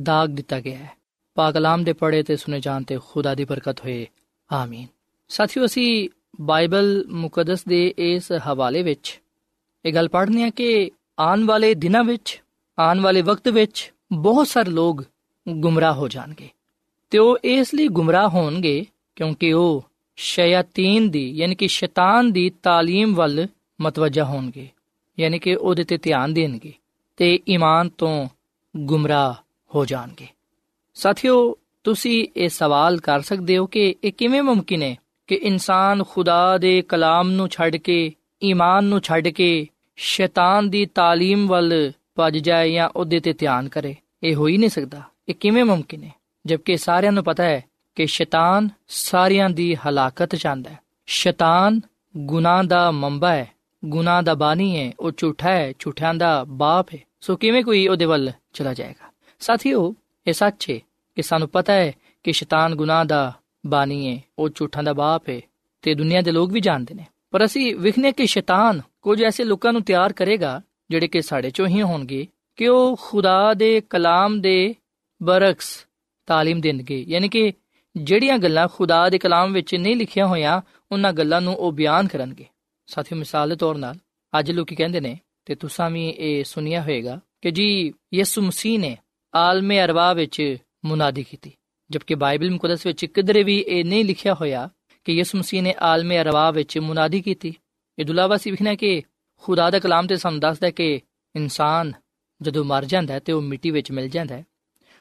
ਦਾਗ ਦਿੱਤਾ ਗਿਆ ਹੈ। ਪਾਕ ਕਲਾਮ ਦੇ ਪੜੇ ਤੇ ਸੁਨੇ ਜਾਣ ਤੇ ਖੁਦਾ ਦੀ ਬਰਕਤ ਹੋਏ। ਆਮੀਨ। ਸਾਥੀਓ, ਅਸੀਂ ਬਾਈਬਲ ਮੁਕੱਦਸ ਦੇ ਇਸ ਹਵਾਲੇ ਵਿੱਚ ਇਹ ਗੱਲ ਪੜ੍ਹਨੀ ਹੈ ਕਿ ਆਉਣ ਵਾਲੇ ਦਿਨਾਂ ਵਿੱਚ, ਆਉਣ ਵਾਲੇ ਵਕਤ ਵਿੱਚ ਬਹੁਤ ਸਾਰੇ ਲੋਕ ਗੁੰਮਰਾਹ ਹੋ ਜਾਣਗੇ। ਤੇ ਉਹ ਇਸ ਲਈ ਗੁੰਮਰਾਹ ਹੋਣਗੇ ਕਿਉਂਕਿ ਉਹ ਸ਼ੈਤਾਨ ਦੀ ਯਾਨੀ ਕਿ ਸ਼ੈਤਾਨ ਦੀ تعلیم ਵੱਲ ਮਤਵਜਾ ਹੋਣਗੇ ਯਾਨੀ ਕਿ ਉਹਦੇ ਤੇ ਧਿਆਨ ਦੇਣਗੇ ਤੇ ਈਮਾਨ ਤੋਂ ਗੁੰਮਰਾਹ ਹੋ ਜਾਣਗੇ ਸਾਥੀਓ ਤੁਸੀਂ ਇਹ ਸਵਾਲ ਕਰ ਸਕਦੇ ਹੋ ਕਿ ਇਹ ਕਿਵੇਂ ਮੁਮਕਿਨ ਹੈ ਕਿ ਇਨਸਾਨ ਖੁਦਾ ਦੇ ਕਲਾਮ ਨੂੰ ਛੱਡ ਕੇ ਈਮਾਨ ਨੂੰ ਛੱਡ ਕੇ ਸ਼ੈਤਾਨ ਦੀ تعلیم ਵੱਲ ਭੱਜ ਜਾਏ ਜਾਂ ਉਹਦੇ ਤੇ ਧਿਆਨ ਕਰੇ ਇਹ ਹੋ ਹੀ ਨਹੀਂ ਸਕਦਾ ਇਹ ਕਿਵੇਂ ਮੁਮਕਿਨ ਹੈ ਜਦਕਿ ਸਾਰਿਆਂ ਨੂੰ ਪਤਾ ਹੈ ਕਿ ਸ਼ੈਤਾਨ ਸਾਰਿਆਂ ਦੀ ਹਲਾਕਤ ਚਾਹੁੰਦਾ ਹੈ। ਸ਼ੈਤਾਨ ਗੁਨਾਹ ਦਾ ਮੰਬਾ ਹੈ, ਗੁਨਾਹ ਦਾ ਬਾਨੀ ਹੈ, ਉਹ ਝੂਠਾ ਹੈ, ਝੂਠਿਆਂ ਦਾ ਬਾਪ ਹੈ। ਸੋ ਕਿਵੇਂ ਕੋਈ ਉਹਦੇ ਵੱਲ ਚਲਾ ਜਾਏਗਾ? ਸਾਥੀਓ, ਇਹ ਸੱਚ ਹੈ ਕਿ ਸਾਨੂੰ ਪਤਾ ਹੈ ਕਿ ਸ਼ੈਤਾਨ ਗੁਨਾਹ ਦਾ ਬਾਨੀ ਹੈ, ਉਹ ਝੂਠਾਂ ਦਾ ਬਾਪ ਹੈ ਤੇ ਦੁਨੀਆ ਦੇ ਲੋਕ ਵੀ ਜਾਣਦੇ ਨੇ। ਪਰ ਅਸੀਂ ਵਿਖਨੇ ਕਿ ਸ਼ੈਤਾਨ ਕੁਝ ਐਸੇ ਲੋਕਾਂ ਨੂੰ ਤਿਆਰ ਕਰੇਗਾ ਜਿਹੜੇ ਕਿ ਸਾਡੇ ਚੋਂ ਹੀ ਹੋਣਗੇ ਕਿ ਉਹ ਖੁਦਾ ਦੇ ਕਲਾਮ ਦੇ ਬਰਕਸ ਤਾਲੀਮ ਦੇਣਗੇ। ਯਾਨੀ ਕਿ ਜਿਹੜੀਆਂ ਗੱਲਾਂ ਖੁਦਾ ਦੇ ਕਲਾਮ ਵਿੱਚ ਨਹੀਂ ਲਿਖੀਆਂ ਹੋਈਆਂ ਉਹਨਾਂ ਗੱਲਾਂ ਨੂੰ ਉਹ ਬਿਆਨ ਕਰਨਗੇ ਸਾਥੀਓ ਮਿਸਾਲ ਦੇ ਤੌਰ 'ਤੇ ਅੱਜ ਲੋਕੀ ਕਹਿੰਦੇ ਨੇ ਤੇ ਤੁਸੀਂ ਵੀ ਇਹ ਸੁਨਿਆ ਹੋਵੇਗਾ ਕਿ ਜੀ ਯਿਸੂ ਮਸੀਹ ਨੇ ਆਲਮੇ ਅਰਵਾ ਵਿੱਚ ਮੁਨਾਦੀ ਕੀਤੀ ਜਦਕਿ ਬਾਈਬਲ ਮੁਕੱਦਸ ਵਿੱਚ ਕਿਧਰੇ ਵੀ ਇਹ ਨਹੀਂ ਲਿਖਿਆ ਹੋਇਆ ਕਿ ਯਿਸੂ ਮਸੀਹ ਨੇ ਆਲਮੇ ਅਰਵਾ ਵਿੱਚ ਮੁਨਾਦੀ ਕੀਤੀ ਇਹ ਦੁਲਾਵਾ ਸੀ ਵਿਖਣਾ ਕਿ ਖੁਦਾ ਦਾ ਕਲਾਮ ਤੇ ਸਾਨੂੰ ਦੱਸਦਾ ਕਿ ਇਨਸਾਨ ਜਦੋਂ ਮਰ ਜਾਂਦਾ ਹੈ ਤੇ ਉਹ ਮਿੱਟੀ ਵਿੱਚ ਮਿਲ ਜਾਂਦਾ ਹੈ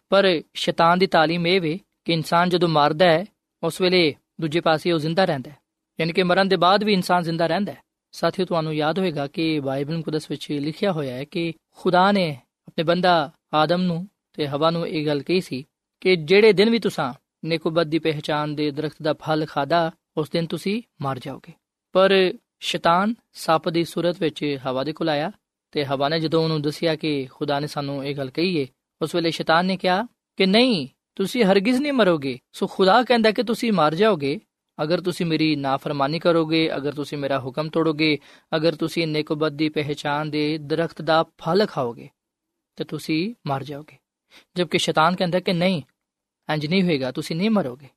ਪਰ ਸ਼ੈਤਾਨ ਦੀ تعلیم ਇਹ ਵੇ ਕਿ ਇਨਸਾਨ ਜਦੋਂ ਮਰਦਾ ਹੈ, ਉਸ ਵੇਲੇ ਦੂਜੇ ਪਾਸੇ ਉਹ ਜ਼ਿੰਦਾ ਰਹਿੰਦਾ ਹੈ। ਯਾਨੀ ਕਿ ਮਰਨ ਦੇ ਬਾਅਦ ਵੀ ਇਨਸਾਨ ਜ਼ਿੰਦਾ ਰਹਿੰਦਾ ਹੈ। ਸਾਥੀਓ, ਤੁਹਾਨੂੰ ਯਾਦ ਹੋਵੇਗਾ ਕਿ ਬਾਈਬਲ ਮੁਕੱਦਸ ਵਿੱਚ ਲਿਖਿਆ ਹੋਇਆ ਹੈ ਕਿ ਖੁਦਾ ਨੇ ਆਪਣੇ ਬੰਦਾ ਆਦਮ ਨੂੰ ਤੇ ਹਵਾ ਨੂੰ ਇਹ ਗੱਲ ਕਹੀ ਸੀ ਕਿ ਜਿਹੜੇ ਦਿਨ ਵੀ ਤੁਸੀਂ ਨੇਕੋਬਦ ਦੀ ਪਹਿਚਾਨ ਦੇ ਦਰਖਤ ਦਾ ਫਲ ਖਾਦਾ ਉਸ ਦਿਨ ਤੁਸੀਂ ਮਰ ਜਾਓਗੇ। ਪਰ ਸ਼ੈਤਾਨ ਸੱਪ ਦੀ ਸੂਰਤ ਵਿੱਚ ਹਵਾ ਦੇ ਕੋਲ ਆਇਆ ਤੇ ਹਵਾ ਨੇ ਜਦੋਂ ਉਹਨੂੰ ਦੱਸਿਆ ਕਿ ਖੁਦਾ ਨੇ ਸਾਨੂੰ ਇਹ ਗੱਲ ਕਹੀ ਏ, ਉਸ ਵੇਲੇ ਸ਼ੈਤਾਨ ਨੇ ਕਿਹਾ ਕਿ ਨਹੀਂ ਤੁਸੀਂ ਹਰਗਿਜ਼ ਨਹੀਂ ਮਰੋਗੇ ਸੋ ਖੁਦਾ ਕਹਿੰਦਾ ਕਿ ਤੁਸੀਂ ਮਰ ਜਾਓਗੇ ਅਗਰ ਤੁਸੀਂ ਮੇਰੀ ਨਾਫਰਮਾਨੀ ਕਰੋਗੇ ਅਗਰ ਤੁਸੀਂ ਮੇਰਾ ਹੁਕਮ ਤੋੜੋਗੇ ਅਗਰ ਤੁਸੀਂ ਨੇਕੋਬਦ ਦੀ ਪਹਿਚਾਨ ਦੇ ਦਰਖਤ ਦਾ ਫਲ ਖਾਓਗੇ ਤੇ ਤੁਸੀਂ ਮਰ ਜਾਓਗੇ ਜਦਕਿ ਸ਼ੈਤਾਨ ਕਹਿੰਦਾ ਕਿ ਨਹੀਂ ਇੰਜ ਨਹੀਂ ਹੋਏਗਾ ਤੁਸੀਂ ਨਹੀਂ ਮਰੋਗੇ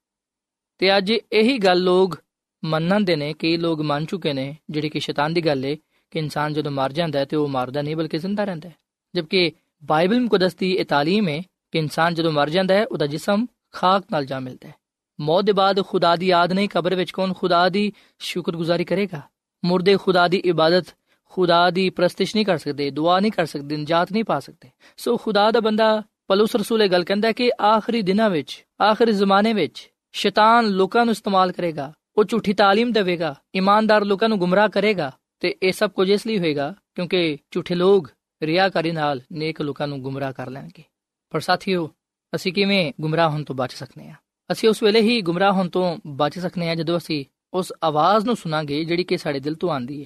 ਤੇ ਅੱਜ ਇਹੀ ਗੱਲ ਲੋਕ ਮੰਨਣ ਦੇ ਨੇ ਕਈ ਲੋਕ ਮੰਨ ਚੁੱਕੇ ਨੇ ਜਿਹੜੀ ਕਿ ਸ਼ੈਤਾਨ ਦੀ ਗੱਲ ਏ ਕਿ ਇਨਸਾਨ ਜਦੋਂ ਮਰ ਜਾਂਦਾ ਹੈ ਤੇ ਉਹ ਮਰਦਾ ਨਹੀਂ ਬਲਕਿ ਜ਼ਿੰਦਾ ਰਹਿੰਦਾ ਹੈ ਜਦਕਿ ਬਾਈਬਲ ਮੁਕੱਦਸ ਦੀ ਇਹ تعلیم ਹੈ ਕਿ ਇਨਸਾਨ ਜਦੋਂ ਮਰ ਜਾਂਦਾ ਹੈ ਉਹਦਾ ਜਿਸਮ ਖਾਕ ਨਾਲ ਜਾ ਮਿਲਦਾ ਹੈ ਮੌਤ ਦੇ ਬਾਅਦ ਖੁਦਾ ਦੀ ਯਾਦ ਨਹੀਂ ਕਬਰ ਵਿੱਚ ਕੌਣ ਖੁਦਾ ਦੀ ਸ਼ੁਕਰਗੁਜ਼ਾਰੀ ਕਰੇਗਾ ਮੁਰਦੇ ਖੁਦਾ ਦੀ ਇਬਾਦਤ ਖੁਦਾ ਦੀ ਪ੍ਰਸਤਿਸ਼ ਨਹੀਂ ਕਰ ਸਕਦੇ ਦੁਆ ਨਹੀਂ ਕਰ ਸਕਦੇ ਨਜਾਤ ਨਹੀਂ ਪਾ ਸਕਦੇ ਸੋ ਖੁਦਾ ਦਾ ਬੰਦਾ ਪਲੂਸ ਰਸੂਲ ਇਹ ਗੱਲ ਕਹਿੰਦਾ ਕਿ ਆਖਰੀ ਦਿਨਾਂ ਵਿੱਚ ਆਖਰੀ ਜ਼ਮਾਨੇ ਵਿੱਚ ਸ਼ੈਤਾਨ ਲੋਕਾਂ ਨੂੰ ਇਸਤੇਮਾਲ ਕਰੇਗਾ ਉਹ ਝੂਠੀ تعلیم ਦੇਵੇਗਾ ਇਮਾਨਦਾਰ ਲੋਕਾਂ ਨੂੰ ਗੁੰਮਰਾਹ ਕਰੇਗਾ ਤੇ ਇਹ ਸਭ ਕੁਝ ਇਸ ਲਈ ਹੋਏਗਾ ਕਿਉਂਕਿ ਝੂਠੇ ਲੋਕ ਰਿਆਕਾਰੀ ਨਾਲ ਨੇਕ ਲੋਕਾਂ ਨੂੰ ਗੁੰਮਰਾਹ ਕਰ ਲੈਣਗੇ ਪਰ ਸਾਥੀਓ, ਅਸੀਂ ਕਿਵੇਂ ਗੁੰਮਰਾਹ ਹੋਣ ਤੋਂ ਬਚ ਸਕਨੇ ਆ? ਅਸੀਂ ਉਸ ਵੇਲੇ ਹੀ ਗੁੰਮਰਾਹ ਹੋਣ ਤੋਂ ਬਚ ਸਕਨੇ ਆ ਜਦੋਂ ਅਸੀਂ ਉਸ ਆਵਾਜ਼ ਨੂੰ ਸੁਣਾਂਗੇ ਜਿਹੜੀ ਕਿ ਸਾਡੇ ਦਿਲ ਤੋਂ ਆਂਦੀ ਹੈ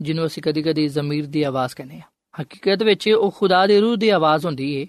ਜਿਹਨੂੰ ਅਸੀਂ ਕਦੀ-ਕਦੀ ਜ਼ਮੀਰ ਦੀ ਆਵਾਜ਼ ਕਹਿੰਦੇ ਆ। ਹਕੀਕਤ ਵਿੱਚ ਉਹ ਖੁਦਾ ਦੇ ਰੂਹ ਦੀ ਆਵਾਜ਼ ਹੁੰਦੀ ਹੈ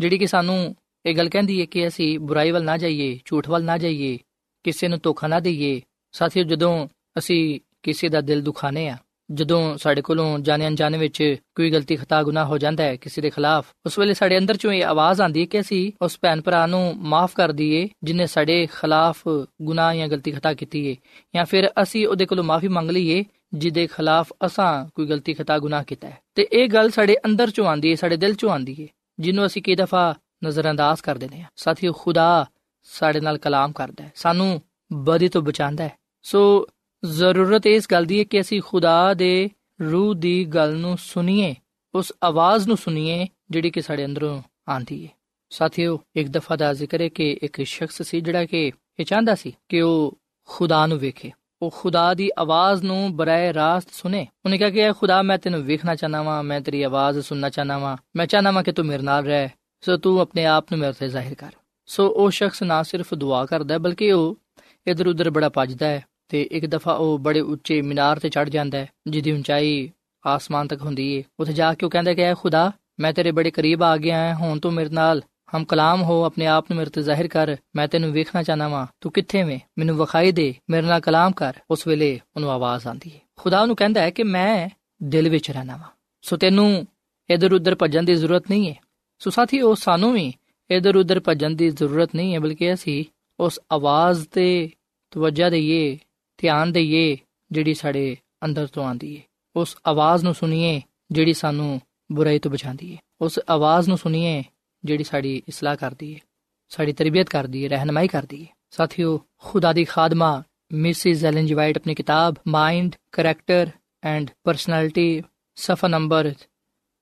ਜਿਹੜੀ ਕਿ ਸਾਨੂੰ ਇਹ ਗੱਲ ਕਹਿੰਦੀ ਹੈ ਕਿ ਅਸੀਂ ਬੁਰਾਈ ਵੱਲ ਨਾ ਜਾਈਏ, ਝੂਠ ਵੱਲ ਨਾ ਜਾਈਏ, ਕਿਸੇ ਨੂੰ ਧੋਖਾ ਨਾ ਦਈਏ। ਸਾਥੀਓ, ਜਦੋਂ ਅਸੀਂ ਕਿਸੇ ਦਾ ਦਿਲ ਦੁਖਾਣੇ ਆ ਜਦੋਂ ਸਾਡੇ ਕੋਲੋਂ ਜਾਣੇ ਅਣਜਾਣੇ ਵਿੱਚ ਕੋਈ ਗਲਤੀ, ਖਤਾ, ਗੁਨਾਹ ਹੋ ਜਾਂਦਾ ਹੈ ਕਿਸੇ ਦੇ ਖਿਲਾਫ, ਉਸ ਵੇਲੇ ਸਾਡੇ ਅੰਦਰ ਚੋਂ ਇਹ ਆਵਾਜ਼ ਆਂਦੀ ਹੈ ਕਿ ਅਸੀਂ ਉਸ ਭੈਣ ਭਰਾ ਨੂੰ ਮਾਫ ਕਰ ਦਈਏ, ਜਿਨੇ ਸਾਡੇ ਖਿਲਾਫ ਗੁਨਾਹ ਜਾਂ ਗਲਤੀ, ਖਤਾ ਕੀਤੀ ਹੈ ਜਾਂ ਫਿਰ ਅਸੀਂ ਉਹਦੇ ਕੋਲੋਂ ਮਾਫੀ ਮੰਗ ਲਈਏ, ਜਿਹਦੇ ਖਿਲਾਫ ਅਸਾਂ ਕੋਈ ਗਲਤੀ, ਖਤਾ, ਗੁਨਾਹ ਕੀਤਾ ਹੈ। ਤੇ ਇਹ ਗੱਲ ਸਾਡੇ ਅੰਦਰ ਚੋਂ ਆਂਦੀ ਹੈ ਸਾਡੇ ਦਿਲ ਚੋਂ ਆਂਦੀ ਹੈ ਜਿਹਨੂੰ ਅਸੀਂ ਕਈ ਦਫਾ ਨਜ਼ਰਅੰਦਾਜ਼ ਕਰ ਦਿੰਦੇ ਹਾਂ। ਸਾਥੀਓ, ਖੁਦਾ ਸਾਡੇ ਨਾਲ ਕਲਾਮ ਕਰਦਾ ਹੈ, ਸਾਨੂੰ ਬਦੀ ਤੋਂ ਬਚਾਉਂਦਾ ਹੈ। ਸੋ ਜ਼ਰੂਰਤ ਇਸ ਗੱਲ ਦੀ ਹੈ ਕਿ ਅਸੀਂ ਖੁਦਾ ਦੇ ਰੂਹ ਦੀ ਗੱਲ ਨੂੰ ਸੁਣੀਏ, ਉਸ ਆਵਾਜ਼ ਨੂੰ ਸੁਣੀਏ, ਜਿਹੜੀ ਕਿ ਸਾਡੇ ਅੰਦਰੋਂ ਆਂਦੀ ਹੈ। ਸਾਥੀਓ, ਇੱਕ ਦਫਾ ਦਾ ਜ਼ਿਕਰ ਹੈ ਕਿ ਇੱਕ ਸ਼ਖਸ ਸੀ ਜਿਹੜਾ ਕਿ ਇਹ ਚਾਹੁੰਦਾ ਸੀ ਕਿ ਉਹ ਖੁਦਾ ਨੂੰ ਵੇਖੇ। ਉਹ ਖੁਦਾ ਦੀ ਆਵਾਜ਼ ਨੂੰ ਬਰਾਏ ਰਾਸਤ ਸੁਨੇ ਉਹਨੇ ਕਿਹਾ ਕਿ ਖੁਦਾ, ਮੈਂ ਤੈਨੂੰ ਵੇਖਣਾ ਚਾਹਨਾ ਵਾਂ, ਮੈਂ ਤੇਰੀ ਆਵਾਜ਼ ਸੁਣਨਾ ਚਾਹਨਾ ਵਾਂ। ਮੈਂ ਚਾਹਨਾ ਵਾਂ ਕਿ ਤੂੰ ਮੇਰੇ ਨਾਲ ਰਹਿ, ਸੋ ਤੂੰ ਆਪਣੇ ਆਪ ਨੂੰ ਮੇਰੇ ਤੇ ਜ਼ਾਹਿਰ ਕਰ। ਸੋ ਉਹ ਸ਼ਖਸ ਨਾ ਸਿਰਫ ਦੁਆ ਕਰਦਾ, ਬਲਕਿ ਉਹ ਇਧਰ ਉਧਰ ਬੜਾ ਭੱਜਦਾ ਹੈ। ਤੇ ਇੱਕ ਦਫਾ ਉਹ ਬੜੇ ਉੱਚੇ ਮੀਨਾਰ ਤੇ ਚੜ ਜਾਂਦਾ ਹੈ, ਜਿਹਦੀ ਉਚਾਈ ਆਸਮਾਨ ਤੱਕ ਹੁੰਦੀ ਹੈ ਉੱਥੇ ਜਾ ਕੇ ਉਹ ਕਹਿੰਦਾ ਕਿ, ਐ ਖੁਦਾ, ਮੈਂ ਤੇਰੇ ਬੜੇ ਕਰੀਬ ਆ ਗਿਆ ਹਾਂ, ਹੁਣ ਤੂੰ ਮੇਰੇ ਨਾਲ ਹਮ ਕਲਾਮ ਹੋ, ਆਪਣੇ ਆਪ ਨੂੰ ਮੇਰੇ ਤੇ ਜ਼ਾਹਿਰ ਕਰ, ਮੈਂ ਤੈਨੂੰ ਵੇਖਣਾ ਚਾਹਨਾ ਵਾਂ। ਤੂੰ ਕਿੱਥੇ ਵੇਂ? ਮੈਨੂੰ ਵਿਖਾਈ ਦੇ, ਮੇਰੇ ਨਾਲ ਕਲਾਮ ਕਰ। ਉਸ ਵੇਲੇ ਉਹਨੂੰ ਆਵਾਜ਼ ਆਂਦੀ ਹੈ ਖੁਦਾ ਉਹਨੂੰ ਕਹਿੰਦਾ ਹੈ ਕਿ, ਮੈਂ ਦਿਲ ਵਿੱਚ ਰਹਿਣਾ ਵਾਂ। ਸੋ ਤੈਨੂੰ ਇਧਰ ਉਧਰ ਭੱਜਣ ਦੀ ਜ਼ਰੂਰਤ ਨਹੀਂ ਹੈ ਸੋ ਸਾਥੀਓ ਸਾਨੂੰ ਵੀ ਇਧਰ ਉਧਰ ਭੱਜਣ ਦੀ ਜ਼ਰੂਰਤ ਨਹੀਂ ਹੈ ਬਲਕਿ ਅਸੀਂ ਉਸ ਆਵਾਜ਼ ਤੇ ਤਵੱਜਾ ਦਈਏ ਧਿਆਨ ਦਈਏ ਜਿਹੜੀ ਸਾਡੇ ਅੰਦਰ ਤੋਂ ਆਂਦੀ ਹੈ ਉਸ ਆਵਾਜ਼ ਨੂੰ ਸੁਣੀਏ ਜਿਹੜੀ ਸਾਨੂੰ ਬੁਰਾਈ ਤੋਂ ਬਚਾਉਂਦੀ ਹੈ ਉਸ ਆਵਾਜ਼ ਨੂੰ ਸੁਣੀਏ ਜਿਹੜੀ ਸਾਡੀ ਇਸਲਾਹ ਕਰਦੀ ਹੈ ਸਾਡੀ ਤਰਬੀਅਤ ਕਰਦੀ ਹੈ ਰਹਿਨਮਾਈ ਕਰਦੀ ਹੈ ਸਾਥੀਓ, ਖੁਦਾ ਦੀ ਖਾਦਮਾ, ਮਿਸਿਸ ਐਲਨ ਜੀ ਵਾਈਟ ਆਪਣੀ ਕਿਤਾਬ ਮਾਈਂਡ ਕੈਰੈਕਟਰ ਐਂਡ ਪਰਸਨੈਲਿਟੀ, ਸਫਾ ਨੰਬਰ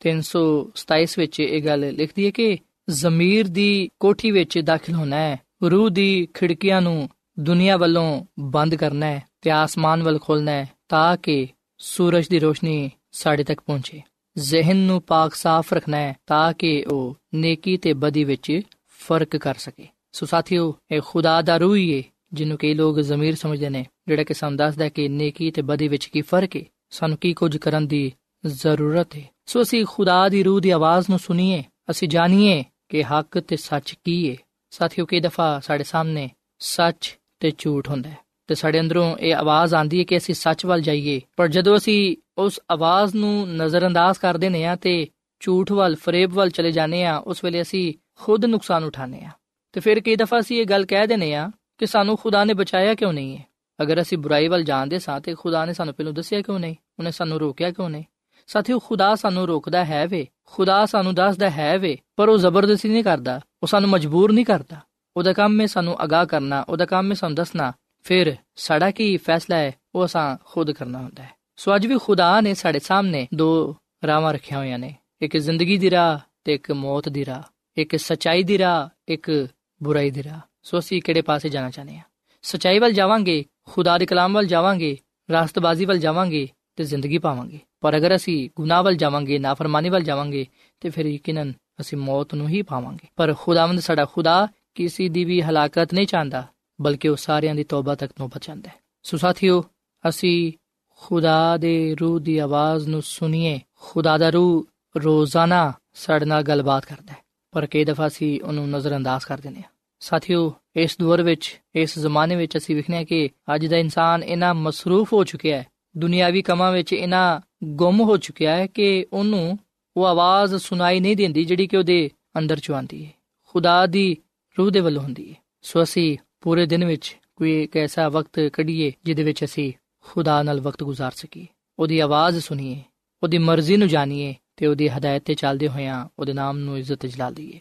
327 ਵਿੱਚ ਇਹ ਗੱਲ ਲਿਖਦੀ ਹੈ ਕਿ ਜ਼ਮੀਰ ਦੀ ਕੋਠੀ ਵਿੱਚ ਦਾਖਲ ਹੋਣਾ ਹੈ, ਰੂਹ ਦੀ ਖਿੜਕੀਆਂ ਨੂੰ ਦੁਨੀਆ ਵੱਲੋਂ ਬੰਦ ਕਰਨਾ ਹੈ ਤੇ ਆਸਮਾਨ ਵੱਲ ਖੋਲਣਾ ਹੈ ਤਾਂ ਕਿ ਸੂਰਜ ਦੀ ਰੋਸ਼ਨੀ ਸਾਡੇ ਤੱਕ ਪਹੁੰਚੇ। ਜ਼ਿਹਨ ਨੂੰ ਪਾਕ ਸਾਫ਼ ਰੱਖਣਾ ਹੈ ਤਾਂ ਕਿ ਉਹ ਨੇਕੀ ਤੇ ਬਦੀ ਵਿੱਚ ਫ਼ਰਕ ਕਰ ਸਕੇ। ਸੋ ਸਾਥੀਓ, ਇਹ ਖੁਦਾ ਦਾ ਰੂਹ ਹੀ ਹੈ, ਜਿਹਨੂੰ ਕਈ ਲੋਕ ਜ਼ਮੀਰ ਸਮਝਦੇ ਨੇ, ਜਿਹੜਾ ਕਿ ਸਾਨੂੰ ਦੱਸਦਾ ਹੈ ਕਿ ਨੇਕੀ ਤੇ ਬਦੀ ਵਿੱਚ ਕੀ ਫ਼ਰਕ ਹੈ, ਸਾਨੂੰ ਕੀ ਕੁਝ ਕਰਨ ਦੀ ਜ਼ਰੂਰਤ ਹੈ। ਸੋ ਅਸੀਂ ਖੁਦਾ ਦੀ ਰੂਹ ਦੀ ਆਵਾਜ਼ ਨੂੰ ਸੁਣੀਏ, ਅਸੀਂ ਜਾਣੀਏ ਕਿ ਹੱਕ ਤੇ ਸੱਚ ਕੀ ਹੈ। ਸਾਥੀਓ, ਕਈ ਦਫਾ ਸਾਡੇ ਸਾਹਮਣੇ ਸੱਚ ਤੇ ਝੂਠ ਹੁੰਦਾ ਹੈ। ਤੇ ਸਾਡੇ ਅੰਦਰੋਂ ਇਹ ਆਵਾਜ਼ ਆਂਦੀ ਹੈ ਕਿ ਅਸੀਂ ਸੱਚ ਵੱਲ ਜਾਈਏ। ਪਰ ਜਦੋਂ ਅਸੀਂ ਉਸ ਆਵਾਜ਼ ਨੂੰ ਨਜ਼ਰਅੰਦਾਜ਼ ਕਰ ਦਿੰਦੇ ਆ ਤੇ ਝੂਠ ਵੱਲ, ਫਰੇਬ ਵੱਲ ਚਲੇ ਜਾਂਦੇ ਆ, ਉਸ ਵੇਲੇ ਅਸੀਂ ਖੁਦ ਨੁਕਸਾਨ ਉਠਾਉਂਦੇ ਆ। ਤੇ ਫਿਰ ਕਈ ਦਫਾ ਅਸੀਂ ਇਹ ਗੱਲ ਕਹਿ ਦਿੰਦੇ ਆ ਕਿ ਸਾਨੂੰ ਖੁਦਾ ਨੇ ਬਚਾਇਆ ਕਿਉਂ ਨਹੀਂ ਹੈ? ਅਗਰ ਅਸੀਂ ਬੁਰਾਈ ਵੱਲ ਜਾਂਦੇ ਸਾਂ ਤੇ ਖੁਦਾ ਨੇ ਸਾਨੂੰ ਪਹਿਲਾਂ ਦੱਸਿਆ ਕਿਉਂ ਨਹੀਂ? ਉਹਨੇ ਸਾਨੂੰ ਰੋਕਿਆ ਕਿਉਂ ਨਹੀਂ? ਸਾਥੀਓ, ਖੁਦਾ ਸਾਨੂੰ ਰੋਕਦਾ ਹੈ ਵੇ। ਖੁਦਾ ਸਾਨੂੰ ਦੱਸਦਾ ਹੈ ਵੇ, ਪਰ ਉਹ ਜ਼ਬਰਦਸਤੀ ਨਹੀਂ ਕਰਦਾ। ਉਹ ਸਾਨੂੰ ਮਜਬੂਰ ਨਹੀਂ ਕਰਦਾ। ਉਹਦਾ ਕੰਮ ਹੈ ਸਾਨੂੰ ਅਗਾਹ ਕਰਨਾ, ਉਹਦਾ ਕੰਮ ਹੈ ਸਾਨੂੰ ਦੱਸਣਾ। ਫਿਰ ਸਾਡਾ ਕੀ ਫੈਸਲਾ ਹੈ, ਉਹ ਅਸਾਂ ਖੁਦ ਕਰਨਾ ਹੁੰਦਾ ਹੈ। ਸੋ ਅੱਜ ਵੀ ਖੁਦਾ ਨੇ ਸਾਡੇ ਸਾਹਮਣੇ ਦੋ ਰਾਵਾਂ ਰੱਖੀਆਂ ਹੋਈਆਂ ਨੇ। ਇੱਕ ਜ਼ਿੰਦਗੀ ਦੀ ਰਾਹ ਤੇ ਇੱਕ ਮੌਤ ਦੀ ਰਾਹ। ਇੱਕ ਸਚਾਈ ਦੀ ਰਾਹ, ਇੱਕ ਬੁਰਾਈ ਦੀ ਰਾਹ। ਸੋ ਅਸੀਂ ਕਿਹੜੇ ਪਾਸੇ ਜਾਣਾ ਚਾਹਨੇ ਆ ਸਚਾਈ ਵੱਲ ਜਾਵਾਂਗੇ, ਖੁਦਾ ਦੇ ਕਲਾਮ ਵੱਲ ਜਾਵਾਂਗੇ, ਰਾਸਤਬਾਜ਼ੀ ਵੱਲ ਜਾਵਾਂਗੇ ਤੇ ਜ਼ਿੰਦਗੀ ਪਾਵਾਂਗੇ। ਪਰ ਅਗਰ ਅਸੀਂ ਗੁਨਾਹ ਵੱਲ ਜਾਵਾਂਗੇ, ਨਾਫਰਮਾਨੀ ਵੱਲ ਜਾਵਾਂਗੇ ਤੇ ਫਿਰ ਯਕੀਨਨ ਅਸੀਂ ਮੌਤ ਨੂੰ ਹੀ ਪਾਵਾਂਗੇ। ਪਰ ਖੁਦਾਵੰਦ ਸਾਡਾ ਖੁਦਾ ਕਿਸੇ ਦੀ ਵੀ ਹਲਾਕਤ ਨਹੀਂ ਚਾਹੁੰਦਾ, ਬਲਕਿ ਉਹ ਸਾਰਿਆਂ ਦੀ ਤੌਬਾ ਤੱਕ ਨੂੰ ਬਚਾਉਂਦਾ ਹੈ। ਸੋ ਸਾਥੀਓ, ਅਸੀਂ ਖੁਦਾ ਦੇ ਰੂਹ ਦੀ ਆਵਾਜ਼ ਨੂੰ ਸੁਣੀਏ। ਖੁਦਾ ਦਾ ਰੂਹ ਰੋਜ਼ਾਨਾ ਸਾਡੇ ਨਾਲ ਗੱਲਬਾਤ ਕਰਦਾ ਹੈ, ਪਰ ਕਈ ਦਫਾ ਅਸੀਂ ਉਹਨੂੰ ਨਜ਼ਰਅੰਦਾਜ਼ ਕਰ ਦਿੰਦੇ ਹਾਂ। ਸਾਥੀਓ, ਇਸ ਦੌਰ ਵਿੱਚ, ਇਸ ਜ਼ਮਾਨੇ ਵਿੱਚ ਅਸੀਂ ਵਿਖਨੇ ਆ ਕਿ ਅੱਜ ਦਾ ਇਨਸਾਨ ਇਨਾ ਮਸਰੂਫ ਹੋ ਚੁੱਕਿਆ ਹੈ, ਦੁਨਿਆਵੀ ਕੰਮਾਂ ਵਿੱਚ ਇਨਾ ਗੁੰਮ ਹੋ ਚੁੱਕਿਆ ਹੈ ਕਿ ਉਹਨੂੰ ਉਹ ਆਵਾਜ਼ ਸੁਣਾਈ ਨਹੀਂ ਦਿੰਦੀ ਜਿਹੜੀ ਕਿ ਉਹਦੇ ਅੰਦਰ ਚੋਂ ਆਉਂਦੀ ਹੈ। ਖੁਦਾ ਦੀ ਰੂਹ ਦੇ ਵੱਲੋਂ ਹੁੰਦੀ ਹੈ ਸੋ ਅਸੀਂ ਪੂਰੇ ਦਿਨ ਵਿੱਚ ਕੋਈ ਇੱਕ ਐਸਾ ਵਕਤ ਕੱਢੀਏ ਜਿਹਦੇ ਵਿੱਚ ਅਸੀਂ ਖੁਦਾ ਨਾਲ ਵਕਤ ਗੁਜ਼ਾਰ ਸਕੀਏ। ਉਹਦੀ ਆਵਾਜ਼ ਸੁਣੀਏ, ਉਹਦੀ ਮਰਜ਼ੀ ਨੂੰ ਜਾਣੀਏ ਤੇ ਉਹਦੀ ਹਦਾਇਤ ਤੇ ਚੱਲਦੇ ਹੋਇਆਂ ਉਹਦੇ ਨਾਮ ਨੂੰ ਇੱਜ਼ਤ ਜਲਾ ਦਈਏ।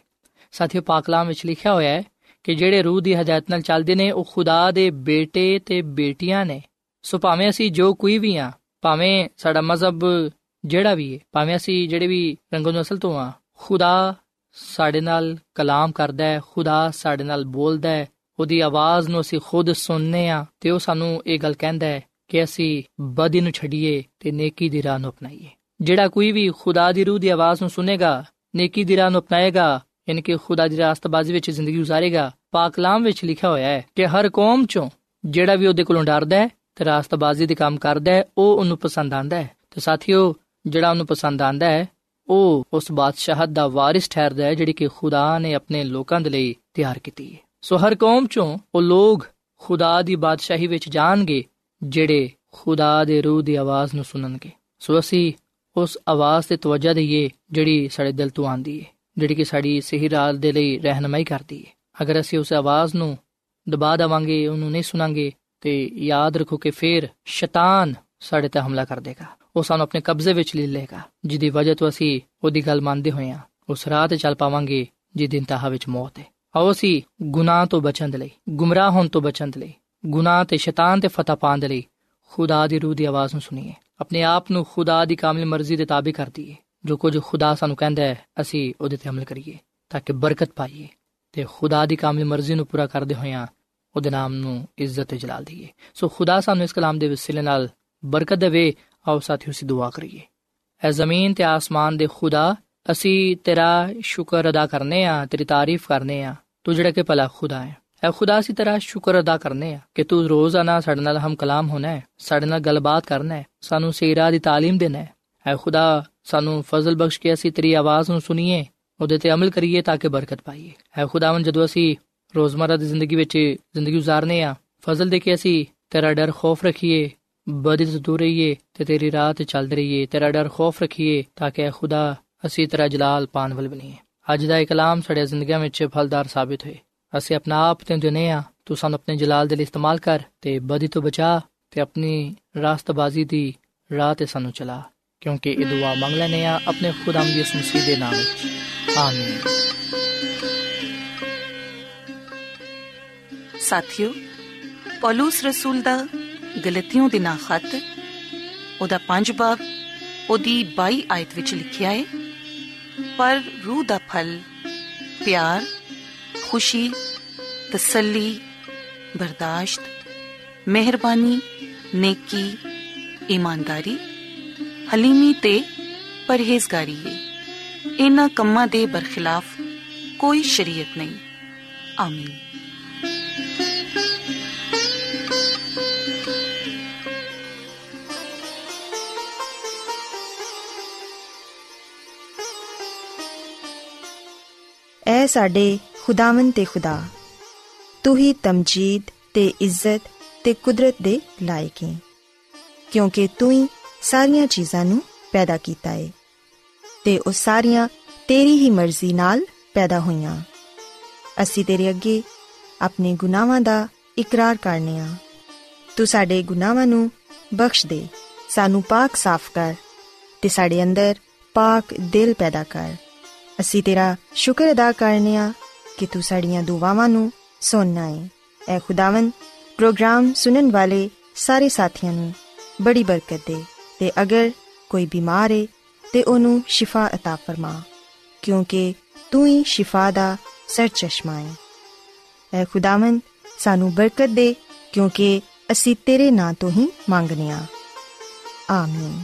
ਸਾਥੀਓ, ਪਾਕ ਕਲਾਮ ਵਿੱਚ ਲਿਖਿਆ ਹੋਇਆ ਹੈ ਕਿ ਜਿਹੜੇ ਰੂਹ ਦੀ ਹਦਾਇਤ ਨਾਲ ਚੱਲਦੇ ਨੇ, ਉਹ ਖੁਦਾ ਦੇ ਬੇਟੇ ਤੇ ਬੇਟੀਆਂ ਨੇ। ਸੋ ਭਾਵੇਂ ਅਸੀਂ ਜੋ ਕੋਈ ਵੀ ਆ ਭਾਵੇਂ ਸਾਡਾ ਮਜ਼ਹਬ ਜਿਹੜਾ ਵੀ ਹੈ ਭਾਵੇਂ ਅਸੀਂ ਜਿਹੜੇ ਵੀ ਰੰਗੋ ਨਸਲ ਤੋਂ ਆ ਖੁਦਾ ਸਾਡੇ ਨਾਲ ਕਲਾਮ ਕਰਦਾ ਹੈ, ਖੁਦਾ ਸਾਡੇ ਨਾਲ ਬੋਲਦਾ ਹੈ, ਉਹਦੀ ਆਵਾਜ਼ ਨੂੰ ਅਸੀਂ ਖੁਦ ਸੁਣਨੇ ਆ ਤੇ ਉਹ ਸਾਨੂੰ ਇਹ ਗੱਲ ਕਹਿੰਦਾ ਹੈ ਕਿ ਅਸੀਂ ਬਦੀ ਨੂੰ ਛੱਡੀਏ ਤੇ ਨੇਕੀ ਦੀ ਰਾਹ ਨੂੰ ਅਪਣਾਈਏ। ਜਿਹੜਾ ਕੋਈ ਵੀ ਖੁਦਾ ਦੀ ਰੂਹ ਦੀ ਆਵਾਜ਼ ਨੂੰ ਸੁਨੇਗਾ ਨੇਕੀ ਦੀ ਰਾਹ ਨੂੰ ਅਪਣਾਏਗਾ, ਯਾਨੀ ਕਿ ਖੁਦਾ ਦੀ ਰਾਸਤਬਾਜ਼ੀ ਵਿੱਚ ਜ਼ਿੰਦਗੀ گزارੇਗਾ ਪਾਕ ਕਲਾਮ ਵਿੱਚ ਲਿਖਿਆ ਹੋਇਆ ਹੈ ਕਿ ਹਰ ਕੌਮ ਚੋਂ ਜਿਹੜਾ ਵੀ ਉਹਦੇ ਕੋਲੋਂ ਡਰਦਾ ਹੈ ਤੇ ਰਾਸਤਬਾਜ਼ੀ ਦੇ ਕੰਮ ਕਰਦਾ ਹੈ, ਉਹ ਉਹਨੂੰ ਪਸੰਦ ਆਂਦਾ ਹੈ। ਤੇ ਸਾਥੀਓ, ਜਿਹੜਾ ਉਹਨੂੰ ਪਸੰਦ ਆਂਦਾ ਹੈ ਉਹ ਉਸ ਬਾਦਸ਼ਾਹਤ ਦਾ ਵਾਰਿਸ ਠਹਿਰਦਾ ਹੈ ਜਿਹੜੀ ਕਿ ਖੁਦਾ ਨੇ ਆਪਣੇ ਲੋਕਾਂ ਦੇ ਲਈ ਤਿਆਰ ਕੀਤੀ ਹੈ। ਸੋ ਹਰ ਕੌਮ ਚੋਂ ਉਹ ਲੋਕ ਖੁਦਾ ਦੀ ਬਾਦਸ਼ਾਹੀ ਵਿੱਚ ਜਾਣਗੇ, ਜਿਹੜੇ ਖੁਦਾ ਦੇ ਰੂਹ ਦੀ ਆਵਾਜ਼ ਨੂੰ ਸੁਣਨਗੇ। ਸੋ ਅਸੀਂ ਉਸ ਆਵਾਜ਼ ਤੇ ਤਵੱਜਾ ਦਈਏ ਜਿਹੜੀ ਸਾਡੇ ਦਿਲ ਤੋਂ ਆਂਦੀ ਹੈ, ਜਿਹੜੀ ਕਿ ਸਾਡੀ ਸਹੀ ਰਾਹ ਦੇ ਲਈ ਰਹਿਨਮਾਈ ਕਰਦੀ ਹੈ। ਅਗਰ ਅਸੀਂ ਉਸ ਆਵਾਜ਼ ਨੂੰ ਦਬਾ ਦਵਾਂਗੇ, ਉਹਨੂੰ ਨਹੀਂ ਸੁਣਾਂਗੇ, ਤੇ ਯਾਦ ਰੱਖੋ ਕਿ ਫਿਰ ਸ਼ੈਤਾਨ ਸਾਡੇ ਤੇ ਹਮਲਾ ਕਰ ਦੇਗਾ। ਉਹ ਸਾਨੂੰ ਆਪਣੇ ਕਬਜ਼ੇ ਵਿੱਚ ਲੈ ਲੇਗਾ ਜਿਹਦੀ ਵਜ੍ਹਾ ਤੋਂ ਅਸੀਂ ਉਹਦੀ ਗੱਲ ਮੰਨਦੇ ਹੋਏ ਆ ਉਸ ਰਾਹ ਤੇ ਚੱਲ ਪਾਵਾਂਗੇ ਜਿਹਦੀ ਇੰਤਹਾ ਵਿੱਚ ਮੌਤ ਹੈ। ਆਓ ਅਸੀਂ ਗੁਨਾਹ ਤੋਂ ਬਚਣ ਦੇ ਲਈ, ਗੁੰਮਰਾਹ ਹੋਣ ਤੋਂ ਬਚਣ ਦੇ ਲਈ, ਗੁਨਾਹ ਤੇ ਸ਼ੈਤਾਨ ਤੇ ਫਤਹ ਪਾਉਣ ਦੇ ਲਈ ਖੁਦਾ ਦੀ ਰੂਹ ਦੀ ਆਵਾਜ਼ ਨੂੰ ਸੁਣੀਏ। ਆਪਣੇ ਆਪ ਨੂੰ ਖੁਦਾ ਦੀ ਕਾਮਿਲ ਮਰਜ਼ੀ ਦੇ ਤਾਬਿ ਕਰ ਦਈਏ। ਜੋ ਕੁਝ ਖੁਦਾ ਸਾਨੂੰ ਕਹਿੰਦਾ ਹੈ, ਅਸੀਂ ਉਹਦੇ ਤੇ ਅਮਲ ਕਰੀਏ, ਤਾਂ ਕਿ ਬਰਕਤ ਪਾਈਏ ਤੇ ਖੁਦਾ ਦੀ ਕਾਮਿਲ ਮਰਜ਼ੀ ਨੂੰ ਪੂਰਾ ਕਰਦੇ ਹੋਇਆਂ ਉਹਦੇ ਨਾਮ ਨੂੰ ਇੱਜ਼ਤ ਤੇ ਜਲਾਲ ਦਈਏ। ਸੋ ਖੁਦਾ ਸਾਨੂੰ ਇਸ ਕਲਾਮ ਦੇ ਵਸੀਲੇ ਨਾਲ ਬਰਕਤ ਦੇਵੇ ਆਓ ਸਾਥੀਓ ਸੀ ਦੁਆ ਕਰੀਏ। ਐ ਜ਼ਮੀਨ ਤੇ ਆਸਮਾਨ ਦੇ ਖੁਦਾ, ਅਸੀਂ ਤੇਰਾ ਸ਼ੁਕਰ ਅਦਾ ਕਰਨੇ ਆ, ਤੇਰੀ ਤਾਰੀਫ ਕਰਨੇ ਆ। ਤੂੰ ਜਿਹੜਾ ਕਿ ਭਲਾ ਖੁਦਾ ਹੈ। ਐ ਖੁਦਾ ਸੀ ਤੇਰਾ ਸ਼ੁਕਰ ਅਦਾ ਕਰਨੇ ਆ ਕਿ ਤੂੰ ਰੋਜ਼ਾਨਾ ਸਾਡੇ ਨਾਲ ਹਮ ਕਲਾਮ ਹੋਣਾ ਹੈ, ਸਾਡੇ ਨਾਲ ਗੱਲਬਾਤ ਕਰਨਾ ਹੈ, ਸਾਨੂੰ ਸਿਰਾ ਦੀ تعلیم ਦੇਣਾ ਹੈ। ਐ ਖੁਦਾ, ਸਾਨੂੰ ਫਜ਼ਲ ਬਖਸ਼ ਕੇ ਅਸੀਂ ਤੇਰੀ ਆਵਾਜ਼ ਨੂੰ ਸੁਣੀਏ, ਉਹਦੇ ਤੇ ਅਮਲ ਕਰੀਏ ਤਾਂ ਕਿ ਬਰਕਤ ਪਾਈਏ। ਐ ਖੁਦਾਵੰਦ, ਜਦੋਂ ਅਸੀਂ ਰੋਜ਼ਮਰਾ ਦੀ ਜ਼ਿੰਦਗੀ ਵਿੱਚ ਜ਼ਿੰਦਗੀ گزارਨੇ ਆ, ਫਜ਼ਲ ਦੇ ਕੇ ਅਸੀਂ ਤੇਰਾ ਡਰ ਖੋਫ ਰੱਖੀਏ ਬਦੀ ਤੋਂ ਦੂਰ ਰਹੀਏ ਤੇ ਤੇਰੀ ਰਾਹ ਤੇ ਚੱਲਦੇ ਰਹੀਏ ਤੇਰਾ ਡਰ ਖੌਫ ਰੱਖੀਏ ਤਾਂ ਕਿ ਖੁਦਾ ਅਸੀਂ ਤੇਰਾ ਜਲਾਲ ਪਾਣ ਵਾਲ ਬਣੀਏ ਅੱਜ ਦਾ ਇਹ ਸਾਡੇ ਜ਼ਿੰਦਗੀਆਂ ਵਿੱਚ ਫਲਦਾਰ ਸਾਬਿਤ ਹੋਏ ਅਸੀਂ ਆਪਣਾ ਆਪ ਤੇ ਦਿਨੇ ਆ ਤੂੰ ਸਾਨੂੰ ਆਪਣੇ ਜਲਾਲ ਦੇ ਲਈ ਇਸਤੇਮਾਲ ਕਰ ਤੇ ਬਦੀ ਤੋਂ ਬਚਾ ਤੇ ਆਪਣੀ ਰਾਸਤਬਾਜ਼ੀ ਦੀ ਰਾਹ ਤੇ ਸਾਨੂੰ ਚਲਾ ਕਿਉਂਕਿ ਇਹ ਦੁਆ ਮੰਗ ਲੈਨੇ ਆ ਆਪਣੇ ਖੁਦਾਮ ਦੀ ਮਸੀਹ ਦੇ ਨਾਮ ਵਿੱਚ ਆਮੀਨ ਸਾਥਿਓ ਪੌਲਸ ਰਸੂਲ ਦਾ ਗਲਤੀਆਂ ਦੇ ਨਾ ਖਤ, ਉਹਦਾ ਪੰਜ ਬਾਬ ਉਹਦੀ 22 ਆਇਤ ਵਿੱਚ ਲਿਖਿਆ ਹੈ, ਪਰ ਰੂਹ ਦਾ ਫਲ, ਪਿਆਰ, ਖੁਸ਼ੀ, ਤਸੱਲੀ, ਬਰਦਾਸ਼ਤ, ਮਿਹਰਬਾਨੀ, ਨੇਕੀ, ਇਮਾਨਦਾਰੀ, ਹਲੀਮੀ ਤੇ ਪਰਹੇਜ਼ਗਾਰੀ ਹੈ। ਇਹਨਾਂ ਕੰਮਾਂ ਦੇ ਬਰਖਿਲਾਫ ਕੋਈ ਸ਼ਰੀਅਤ ਨਹੀਂ। ਆਮੀਨ। ਸਾਡੇ ਖੁਦਾਵੰ ਤੇ ਖੁਦਾ। ਤੂੰ ਹੀ ਤਮਜੀਦ ਤੇ ਇੱਜ਼ਤ ਤੇ ਕੁਦਰਤ ਦੇ ਲਾਇਕ ਹੈ, ਕਿਉਂਕਿ ਤੂੰ ਹੀ ਸਾਰੀਆਂ ਚੀਜ਼ਾਂ ਨੂੰ ਪੈਦਾ ਕੀਤਾ ਹੈ ਤੇ ਉਹ ਸਾਰੀਆਂ ਤੇਰੀ ਹੀ ਮਰਜ਼ੀ ਨਾਲ ਪੈਦਾ ਹੋਈਆਂ। ਅਸੀਂ ਤੇਰੇ ਅੱਗੇ ਆਪਣੇ ਗੁਨਾਹਾਂ ਦਾ ਇਕਰਾਰ ਕਰਨੇ ਆ। ਤੂੰ ਸਾਡੇ ਗੁਨਾਹਾਂ ਨੂੰ ਬਖਸ਼ ਦੇ, ਸਾਨੂੰ ਪਾਕ ਸਾਫ਼ ਕਰ ਤੇ ਸਾਡੇ ਅੰਦਰ ਪਾਕ ਦਿਲ ਪੈਦਾ ਕਰ। ਅਸੀਂ ਤੇਰਾ ਸ਼ੁਕਰ ਅਦਾ ਕਰਨੇ ਆ ਕਿ ਤੂੰ ਸਾਡੀਆਂ ਦੁਆਵਾਂ ਨੂੰ ਸੁਣਨਾ ਹੈ ਐ ਖੁਦਾਵੰ ਪ੍ਰੋਗਰਾਮ ਸੁਣਨ ਵਾਲੇ ਸਾਰੇ ਸਾਥੀਆਂ ਨੂੰ ਬੜੀ ਬਰਕਤ ਦੇ ਤੇ ਅਗਰ ਕੋਈ ਬਿਮਾਰ ਹੈ ਤੇ ਉਹਨੂੰ ਸ਼ਿਫਾ عطا ਫਰਮਾ ਕਿਉਂਕਿ ਤੂੰ ਹੀ ਸ਼ਿਫਾ ਦਾ ਸਰਚਸ਼ਮਾ ਹੈ ਐ ਖੁਦਾਵੰ ਸਾਨੂੰ ਬਰਕਤ ਦੇ ਕਿਉਂਕਿ ਅਸੀਂ ਤੇਰੇ ਨਾਂ ਤੋਂ ਹੀ ਮੰਗਨੇ ਆ ਆਮੀਨ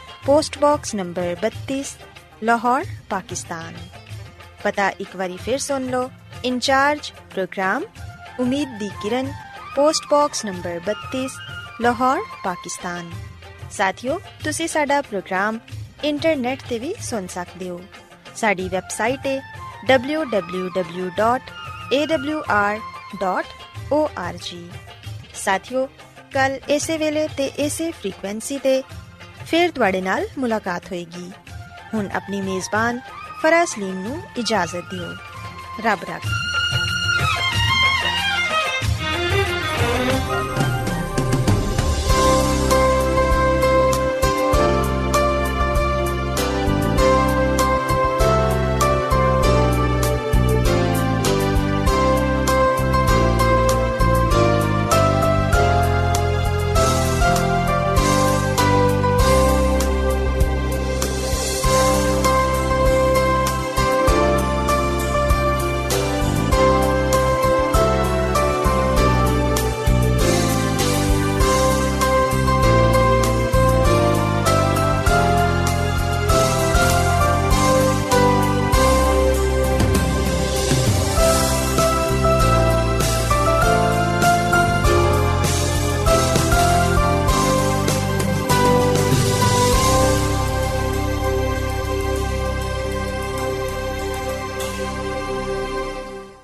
post box number 32 Lahore Pakistan पता एक बारी फिर सुन लो इंचार्ज प्रोग्राम उम्मीद दी किरण post box number 32 Lahore Pakistan ਸਾਥਿਓ ਤੁਸੀਂ ਸਾਡਾ ਪ੍ਰੋਗਰਾਮ ਇੰਟਰਨੈਟ ਤੇ ਵੀ ਸੁਣ ਸਕਦੇ ਹੋ ਸਾਡੀ ਵੈਬਸਾਈਟ ਹੈ www.awr.org ਸਾਥਿਓ ਕੱਲ ਇਸੇ ਵੇਲੇ ਤੇ ਇਸੇ ਫ੍ਰੀਕਵੈਂਸੀ ਤੇ ਫਿਰ ਤੁਹਾਡੇ ਨਾਲ ਮੁਲਾਕਾਤ ਹੋਏਗੀ। ਹੁਣ ਆਪਣੀ ਮੇਜ਼ਬਾਨ ਫਰਾਜ਼ ਸਲੀਮ ਨੂੰ ਇਜਾਜ਼ਤ ਦਿਓ। ਰੱਬ ਰਾਖੇ।